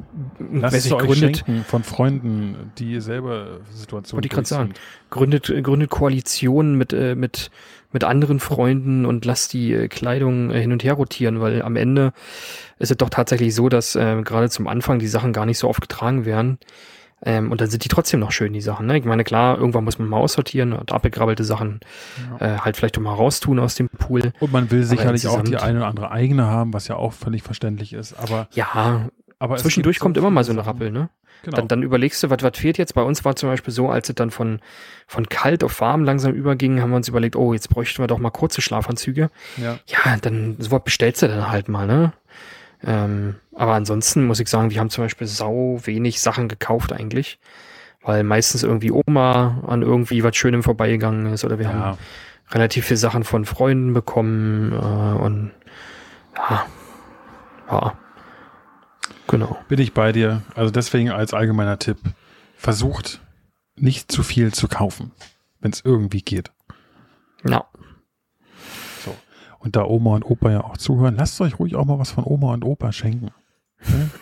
Lasst wer sich euch gründet, schenken von Freunden, die selber Situationen Wollte ich durch sagen. gründet, gründet Koalitionen mit, äh, mit, mit anderen Freunden und lasst die äh, Kleidung äh, hin und her rotieren, weil am Ende ist es doch tatsächlich so, dass äh, gerade zum Anfang die Sachen gar nicht so oft getragen werden. Ähm, und dann sind die trotzdem noch schön, die Sachen. Ne? Ich meine, klar, irgendwann muss man mal aussortieren und abgegrabbelte Sachen äh, halt vielleicht auch mal raustun aus dem Pool. Und man will sicherlich auch die eine oder andere eigene haben, was ja auch völlig verständlich ist. Aber, Ja, aber zwischendurch kommt immer mal so eine. Rappel, ne? Genau. Dann, dann überlegst du, was, was fehlt jetzt? Bei uns war zum Beispiel so, als es dann von, von kalt auf warm langsam überging, haben wir uns überlegt, oh, jetzt bräuchten wir doch mal kurze Schlafanzüge. ja. Ja, dann so was bestellst du dann halt mal, ne? Ähm, aber ansonsten muss ich sagen, wir haben zum Beispiel sau wenig Sachen gekauft eigentlich. Weil meistens irgendwie Oma an irgendwie was Schönem vorbeigegangen ist oder wir haben ja. relativ viele Sachen von Freunden bekommen äh, und ja, ja, genau. Bin ich bei dir. Also deswegen als allgemeiner Tipp, versucht nicht zu viel zu kaufen, wenn es irgendwie geht. Ja, So. Und da Oma und Opa ja auch zuhören, lasst euch ruhig auch mal was von Oma und Opa schenken.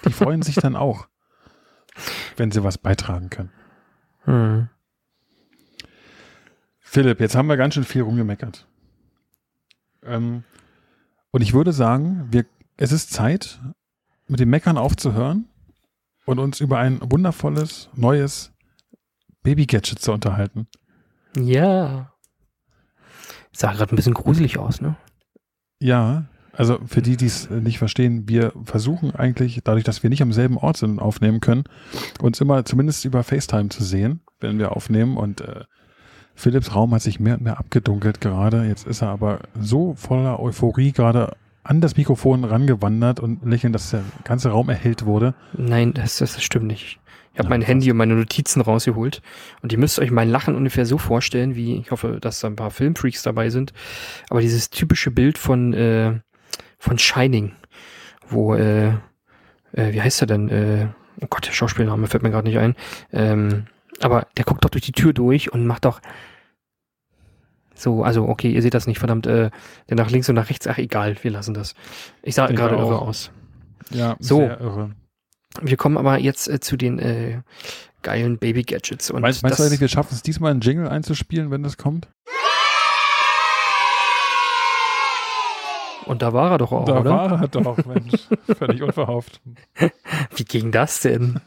Die freuen sich dann auch, wenn sie was beitragen können. hm. Philipp, jetzt haben wir ganz schön viel rumgemeckert. Ähm, und ich würde sagen, wir, es ist Zeit, mit dem Meckern aufzuhören und uns über ein wundervolles, neues Baby-Gadgets zu unterhalten. Ja. Sah gerade ein bisschen gruselig aus, ne? Ja, also für die, die es nicht verstehen, wir versuchen eigentlich, dadurch, dass wir nicht am selben Ort sind und aufnehmen können, uns immer zumindest über FaceTime zu sehen, wenn wir aufnehmen. Und äh, Philips Raum hat sich mehr und mehr abgedunkelt gerade. Jetzt ist er aber so voller Euphorie gerade an das Mikrofon rangewandert und lächeln, dass der ganze Raum erhellt wurde. Nein, das, das stimmt nicht. Ich habe ja, mein Handy und meine Notizen rausgeholt und ihr müsst euch mein Lachen ungefähr so vorstellen, wie ich hoffe, dass da ein paar Filmfreaks dabei sind. Aber dieses typische Bild von äh, von Shining, wo äh, äh, wie heißt er denn? Äh, oh Gott, der Schauspielname fällt mir gerade nicht ein. Ähm, aber der guckt doch durch die Tür durch und macht doch so, also okay, ihr seht das nicht, verdammt, äh, der nach links und nach rechts, ach egal, wir lassen das. Ich sah gerade irre aus. Ja, so. sehr irre. Wir kommen aber jetzt äh, zu den äh, geilen Baby-Gadgets. Meinst, meinst du eigentlich, wir schaffen es diesmal einen Jingle einzuspielen, wenn das kommt? Und da war er doch auch, da oder? Da war er doch, Mensch. Völlig unverhofft. Wie ging das denn?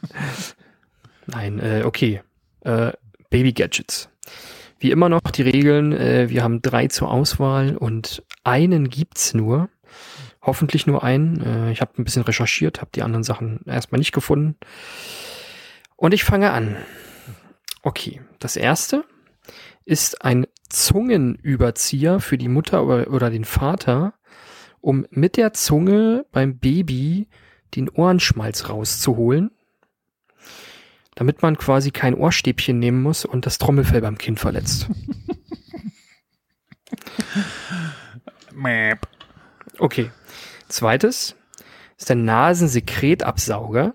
Nein, äh, okay. Äh, Baby-Gadgets. Wie immer noch die Regeln, äh, wir haben drei zur Auswahl und einen gibt's nur. Hoffentlich nur einen. Äh, ich habe ein bisschen recherchiert, habe die anderen Sachen erstmal nicht gefunden. Und ich fange an. Okay, das erste ist ein Zungenüberzieher für die Mutter oder, oder den Vater, um mit der Zunge beim Baby den Ohrenschmalz rauszuholen damit man quasi kein Ohrstäbchen nehmen muss und das Trommelfell beim Kind verletzt. okay. Zweites ist der Nasensekretabsauger.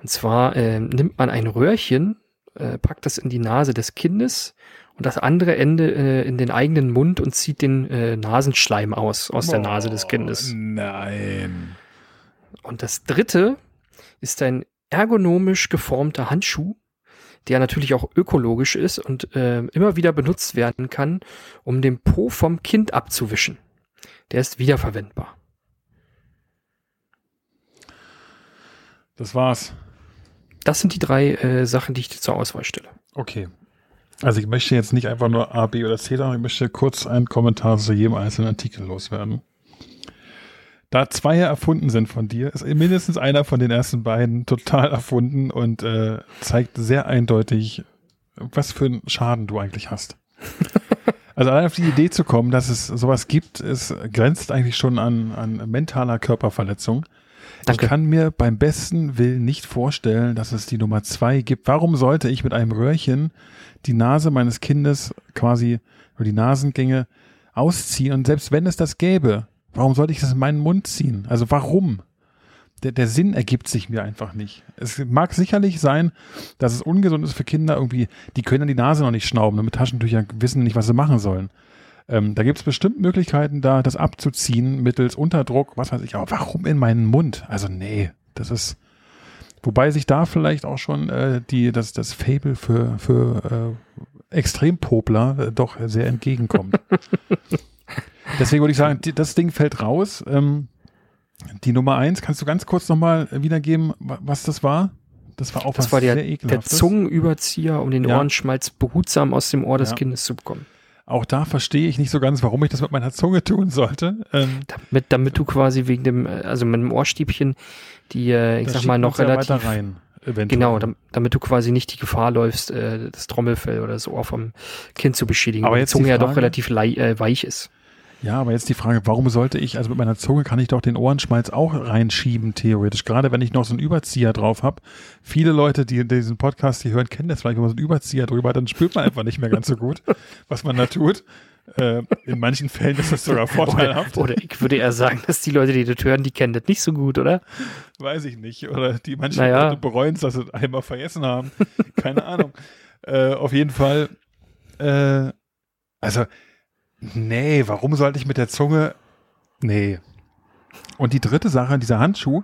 Und zwar äh, nimmt man ein Röhrchen, äh, packt das in die Nase des Kindes und das andere Ende äh, in den eigenen Mund und zieht den äh, Nasenschleim aus, aus oh, der Nase des Kindes. Nein. Und das dritte ist ein ergonomisch geformter Handschuh, der natürlich auch ökologisch ist und äh, immer wieder benutzt werden kann, um den Po vom Kind abzuwischen. Der ist wiederverwendbar. Das war's. Das sind die drei äh, Sachen, die ich dir zur Auswahl stelle. Okay. Also ich möchte jetzt nicht einfach nur A, B oder C sagen, ich möchte kurz einen Kommentar zu jedem einzelnen Artikel loswerden. Da zwei erfunden sind von dir, ist mindestens einer von den ersten beiden total erfunden und äh, zeigt sehr eindeutig, was für einen Schaden du eigentlich hast. also allein auf die Idee zu kommen, dass es sowas gibt, es grenzt eigentlich schon an, an mentaler Körperverletzung. Danke. Ich kann mir beim besten Willen nicht vorstellen, dass es die Nummer zwei gibt. Warum sollte ich mit einem Röhrchen die Nase meines Kindes quasi oder die Nasengänge ausziehen? Und selbst wenn es das gäbe, Warum sollte ich das in meinen Mund ziehen? Also warum? Der, der Sinn ergibt sich mir einfach nicht. Es mag sicherlich sein, dass es ungesund ist für Kinder irgendwie, die können die Nase noch nicht schnauben und mit Taschentüchern wissen nicht, was sie machen sollen. Ähm, da gibt es bestimmt Möglichkeiten, da das abzuziehen mittels Unterdruck, was weiß ich. Aber warum in meinen Mund? Also nee, das ist. Wobei sich da vielleicht auch schon äh, die, das, das Fable für, für äh, Extrempopler äh, doch sehr entgegenkommt. Deswegen würde ich sagen, das Ding fällt raus. Ähm, die Nummer eins, kannst du ganz kurz nochmal wiedergeben, was das war? Das war auch das was war der, sehr ekelhaftes. Der Zungenüberzieher, um den ja. Ohrenschmalz behutsam aus dem Ohr des ja. Kindes zu bekommen. Auch da verstehe ich nicht so ganz, warum ich das mit meiner Zunge tun sollte. Ähm, damit, damit du quasi wegen dem, also mit dem Ohrstäbchen, die, äh, ich sag mal, noch relativ. Rein, genau, damit du quasi nicht die Gefahr läufst, äh, das Trommelfell oder das Ohr vom Kind zu beschädigen. Aber weil die Zunge die ja doch relativ äh, weich ist. Ja, aber jetzt die Frage, warum sollte ich, also mit meiner Zunge kann ich doch den Ohrenschmalz auch reinschieben, theoretisch. Gerade wenn ich noch so einen Überzieher drauf habe. Viele Leute, die diesen Podcast hier hören, kennen das vielleicht, wenn man so einen Überzieher drüber hat, dann spürt man einfach nicht mehr ganz so gut, was man da tut. Äh, in manchen Fällen ist das sogar vorteilhaft. Oder, oder, ich würde eher sagen, dass die Leute, die das hören, die kennen das nicht so gut, oder? Weiß ich nicht. Oder die manchen naja. Leute bereuen es, dass sie einmal vergessen haben. Keine Ahnung. Äh, auf jeden Fall, äh, also Nee, warum sollte ich mit der Zunge. Nee. Und die dritte Sache, dieser Handschuh,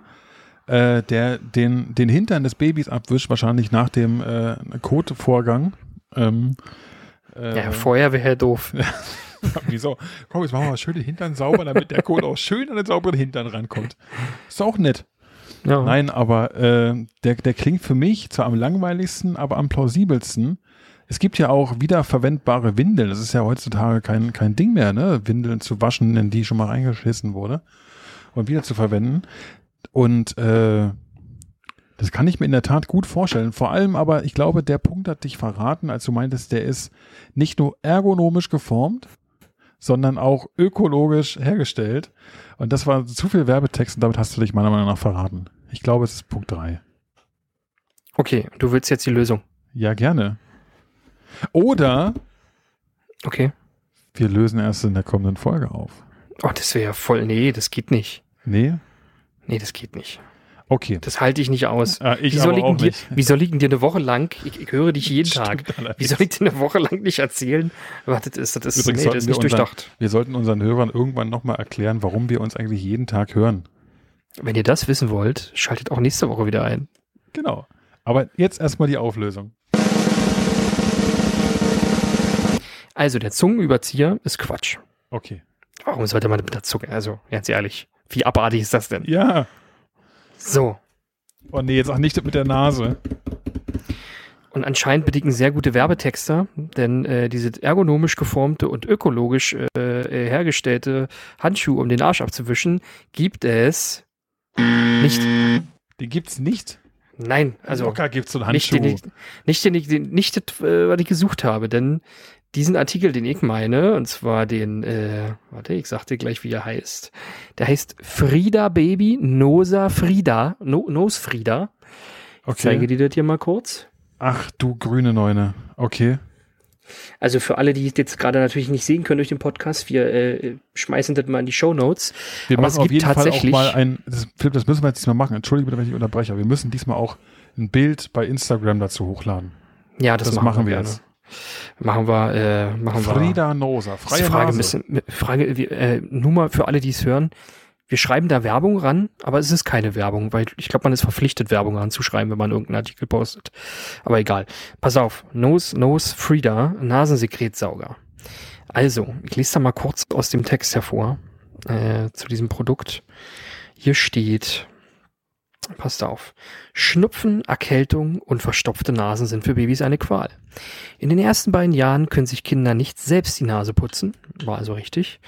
äh, der den, den Hintern des Babys abwischt, wahrscheinlich nach dem äh, Kotvorgang. Ähm, äh, ja, vorher wäre doof. Wieso? Komm, jetzt machen wir mal schön den Hintern sauber, damit der Kot auch schön an den sauberen Hintern rankommt. Ist auch nett. Ja. Nein, aber äh, der, der klingt für mich zwar am langweiligsten, aber am plausibelsten. Es gibt ja auch wiederverwendbare Windeln. Das ist ja heutzutage kein, kein Ding mehr, ne? Windeln zu waschen, in die schon mal reingeschissen wurde und wieder zu verwenden. Und äh, das kann ich mir in der Tat gut vorstellen. Vor allem aber, ich glaube, der Punkt hat dich verraten, als du meintest, der ist nicht nur ergonomisch geformt, sondern auch ökologisch hergestellt. Und das war zu viel Werbetext und damit hast du dich meiner Meinung nach verraten. Ich glaube, es ist Punkt drei. Okay, du willst jetzt die Lösung. Ja, gerne. Oder Okay. wir lösen erst in der kommenden Folge auf. Oh, das wäre ja voll. Nee, das geht nicht. Nee? Nee, das geht nicht. Okay. Das halte ich nicht aus. Ah, ich wie, soll aber ich auch denn dir, nicht. wie soll ich denn dir eine Woche lang, ich, ich höre dich jeden Tag, wie allerdings. soll ich dir eine Woche lang nicht erzählen? Warte, das ist, das ist, Übrigens nee, das ist nicht unser- durchdacht. Wir sollten unseren Hörern irgendwann nochmal erklären, warum wir uns eigentlich jeden Tag hören. Wenn ihr das wissen wollt, schaltet auch nächste Woche wieder ein. Genau. Aber jetzt erstmal die Auflösung. Also, der Zungenüberzieher ist Quatsch. Okay. Warum sollte man mit der Zunge, also, ganz ehrlich, wie abartig ist das denn? Ja. So. Oh nee, jetzt auch nicht mit der Nase. Und anscheinend bedienen sehr gute Werbetexter, denn äh, diese ergonomisch geformte und ökologisch äh, äh, hergestellte Handschuhe, um den Arsch abzuwischen, gibt es nicht. Den gibt's nicht. Nein, also Locker gibt's so einen nicht, Handschuh. den ich, nicht, den ich, den, nicht das, äh, was ich gesucht habe, denn diesen Artikel, den ich meine, und zwar den, äh, warte, ich sag dir gleich, wie er heißt. Der heißt Frida Baby Nosa Frida, no, Nose Frida. Ich zeige okay. dir das hier mal kurz. Ach du grüne Neune. Okay. Also für alle, die es jetzt gerade natürlich nicht sehen können durch den Podcast, wir äh, schmeißen das mal in die Show Notes. Wir Aber machen es auf jeden Fall auch tatsächlich- mal ein, das, Philipp, das müssen wir jetzt diesmal machen. Entschuldige bitte, wenn ich unterbreche, aber wir müssen diesmal auch ein Bild bei Instagram dazu hochladen. Ja, das, Das, machen wir jetzt. Machen wir, äh, machen wir. Frida Nosa, Das ist freie Frage, Nase. müssen, Frage wir, äh, nur mal für alle, die es hören. Wir schreiben da Werbung ran, aber es ist keine Werbung, weil ich glaube, man ist verpflichtet, Werbung ranzuschreiben, wenn man irgendeinen Artikel postet. Aber egal. Pass auf. Nose, Nose Frida, Nasensekretsauger. Also, ich lese da mal kurz aus dem Text hervor äh, zu diesem Produkt. Hier steht, passt auf, Schnupfen, Erkältung und verstopfte Nasen sind für Babys eine Qual. In den ersten beiden Jahren können sich Kinder nicht selbst die Nase putzen, war also richtig.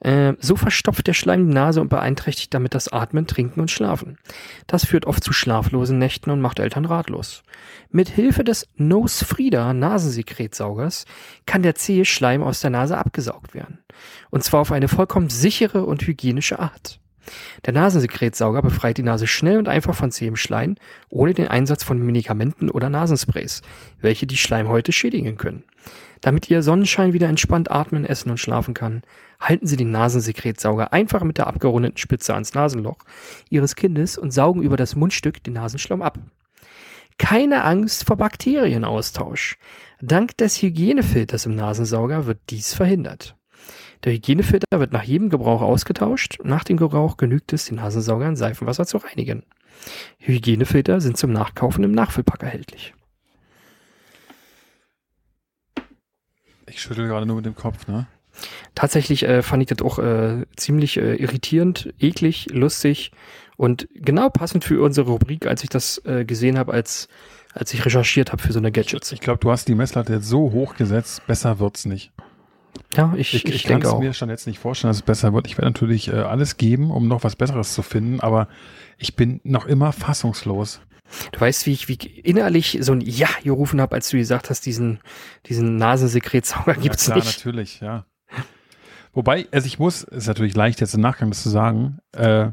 Äh, so verstopft der Schleim die Nase und beeinträchtigt damit das Atmen, Trinken und Schlafen. Das führt oft zu schlaflosen Nächten und macht Eltern ratlos. Mit Hilfe des Nosefrida Nasensekretsaugers kann der zähe Schleim aus der Nase abgesaugt werden. Und zwar auf eine vollkommen sichere und hygienische Art. Der Nasensekretsauger befreit die Nase schnell und einfach von zähem Schleim, ohne den Einsatz von Medikamenten oder Nasensprays, welche die Schleimhäute schädigen können. Damit Ihr Sonnenschein wieder entspannt atmen, essen und schlafen kann, halten Sie den Nasensekretsauger einfach mit der abgerundeten Spitze ans Nasenloch Ihres Kindes und saugen über das Mundstück den Nasenschlamm ab. Keine Angst vor Bakterienaustausch. Dank des Hygienefilters im Nasensauger wird dies verhindert. Der Hygienefilter wird nach jedem Gebrauch ausgetauscht. Nach dem Gebrauch genügt es, den Nasensauger in Seifenwasser zu reinigen. Hygienefilter sind zum Nachkaufen im Nachfüllpack erhältlich. Ich schüttel gerade nur mit dem Kopf, ne? Tatsächlich äh, fand ich das auch äh, ziemlich äh, irritierend, eklig, lustig und genau passend für unsere Rubrik, als ich das äh, gesehen habe, als, als ich recherchiert habe für so eine Gadgets. Ich glaube, du hast die Messlatte jetzt so hoch gesetzt, besser wird's nicht. Ja, ich, Ich, ich, ich kann denke es auch. mir schon jetzt nicht vorstellen, dass es besser wird. Ich werde natürlich äh, alles geben, um noch was Besseres zu finden, aber ich bin noch immer fassungslos. Du weißt, wie ich, wie ich innerlich so ein Ja gerufen habe, als du gesagt hast, diesen, diesen Nasensekretsauger gibt's ja, klar, nicht. natürlich, ja. Wobei, also ich muss, ist natürlich leicht jetzt im Nachgang das zu sagen, äh,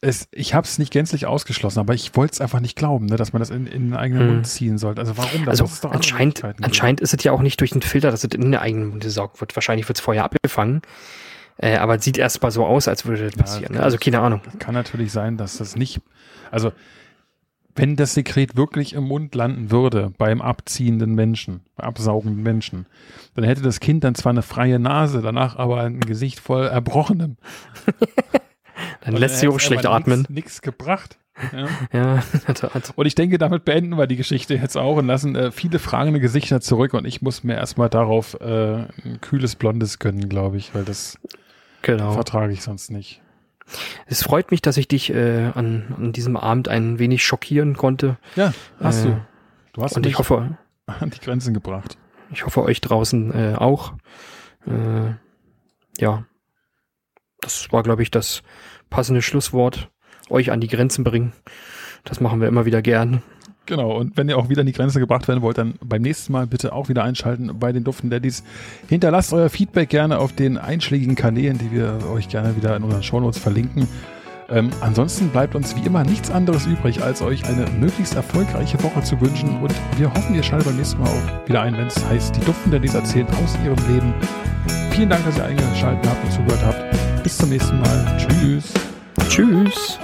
es, ich habe es nicht gänzlich ausgeschlossen, aber ich wollte es einfach nicht glauben, ne, dass man das in, in den eigenen Hm. Mund ziehen sollte. Also warum? Also doch andere anscheinend, anscheinend ist es ja auch nicht durch den Filter, dass es in den eigenen Mund gesaugt wird. Wahrscheinlich wird es vorher abgefangen. Äh, aber es sieht erstmal so aus, als würde das Ja, passieren. das Ne? Also keine Ahnung. Kann natürlich sein, dass das nicht, also wenn das Sekret wirklich im Mund landen würde beim abziehenden Menschen, beim absaugenden Menschen, dann hätte das Kind dann zwar eine freie Nase, danach aber ein Gesicht voll Erbrochenem. Dann lässt sie auch schlecht atmen. Nichts gebracht. Ja. Ja, in der Tat. Und ich denke, damit beenden wir die Geschichte jetzt auch und lassen äh, viele fragende Gesichter zurück und ich muss mir erstmal darauf äh, ein kühles Blondes gönnen, glaube ich, weil das Genau. vertrage ich sonst nicht. Es freut mich, dass ich dich äh, an, an diesem Abend ein wenig schockieren konnte. Ja, hast Äh, du. Du hast Und mich ich hoffe, an die Grenzen gebracht. ich hoffe euch draußen äh, auch. Äh, ja, das war, glaube ich, das passende Schlusswort. Euch an die Grenzen bringen. Das machen wir immer wieder gern. Genau, und wenn ihr auch wieder an die Grenze gebracht werden wollt, dann beim nächsten Mal bitte auch wieder einschalten bei den Duften Daddies. Hinterlasst euer Feedback gerne auf den einschlägigen Kanälen, die wir euch gerne wieder in unseren Shownotes verlinken. Ähm, ansonsten bleibt uns wie immer nichts anderes übrig, als euch eine möglichst erfolgreiche Woche zu wünschen. Und wir hoffen, ihr schaltet beim nächsten Mal auch wieder ein, wenn es heißt, die Duften Daddies erzählen aus ihrem Leben. Vielen Dank, dass ihr eingeschaltet habt und zugehört habt. Bis zum nächsten Mal. Tschüss. Tschüss.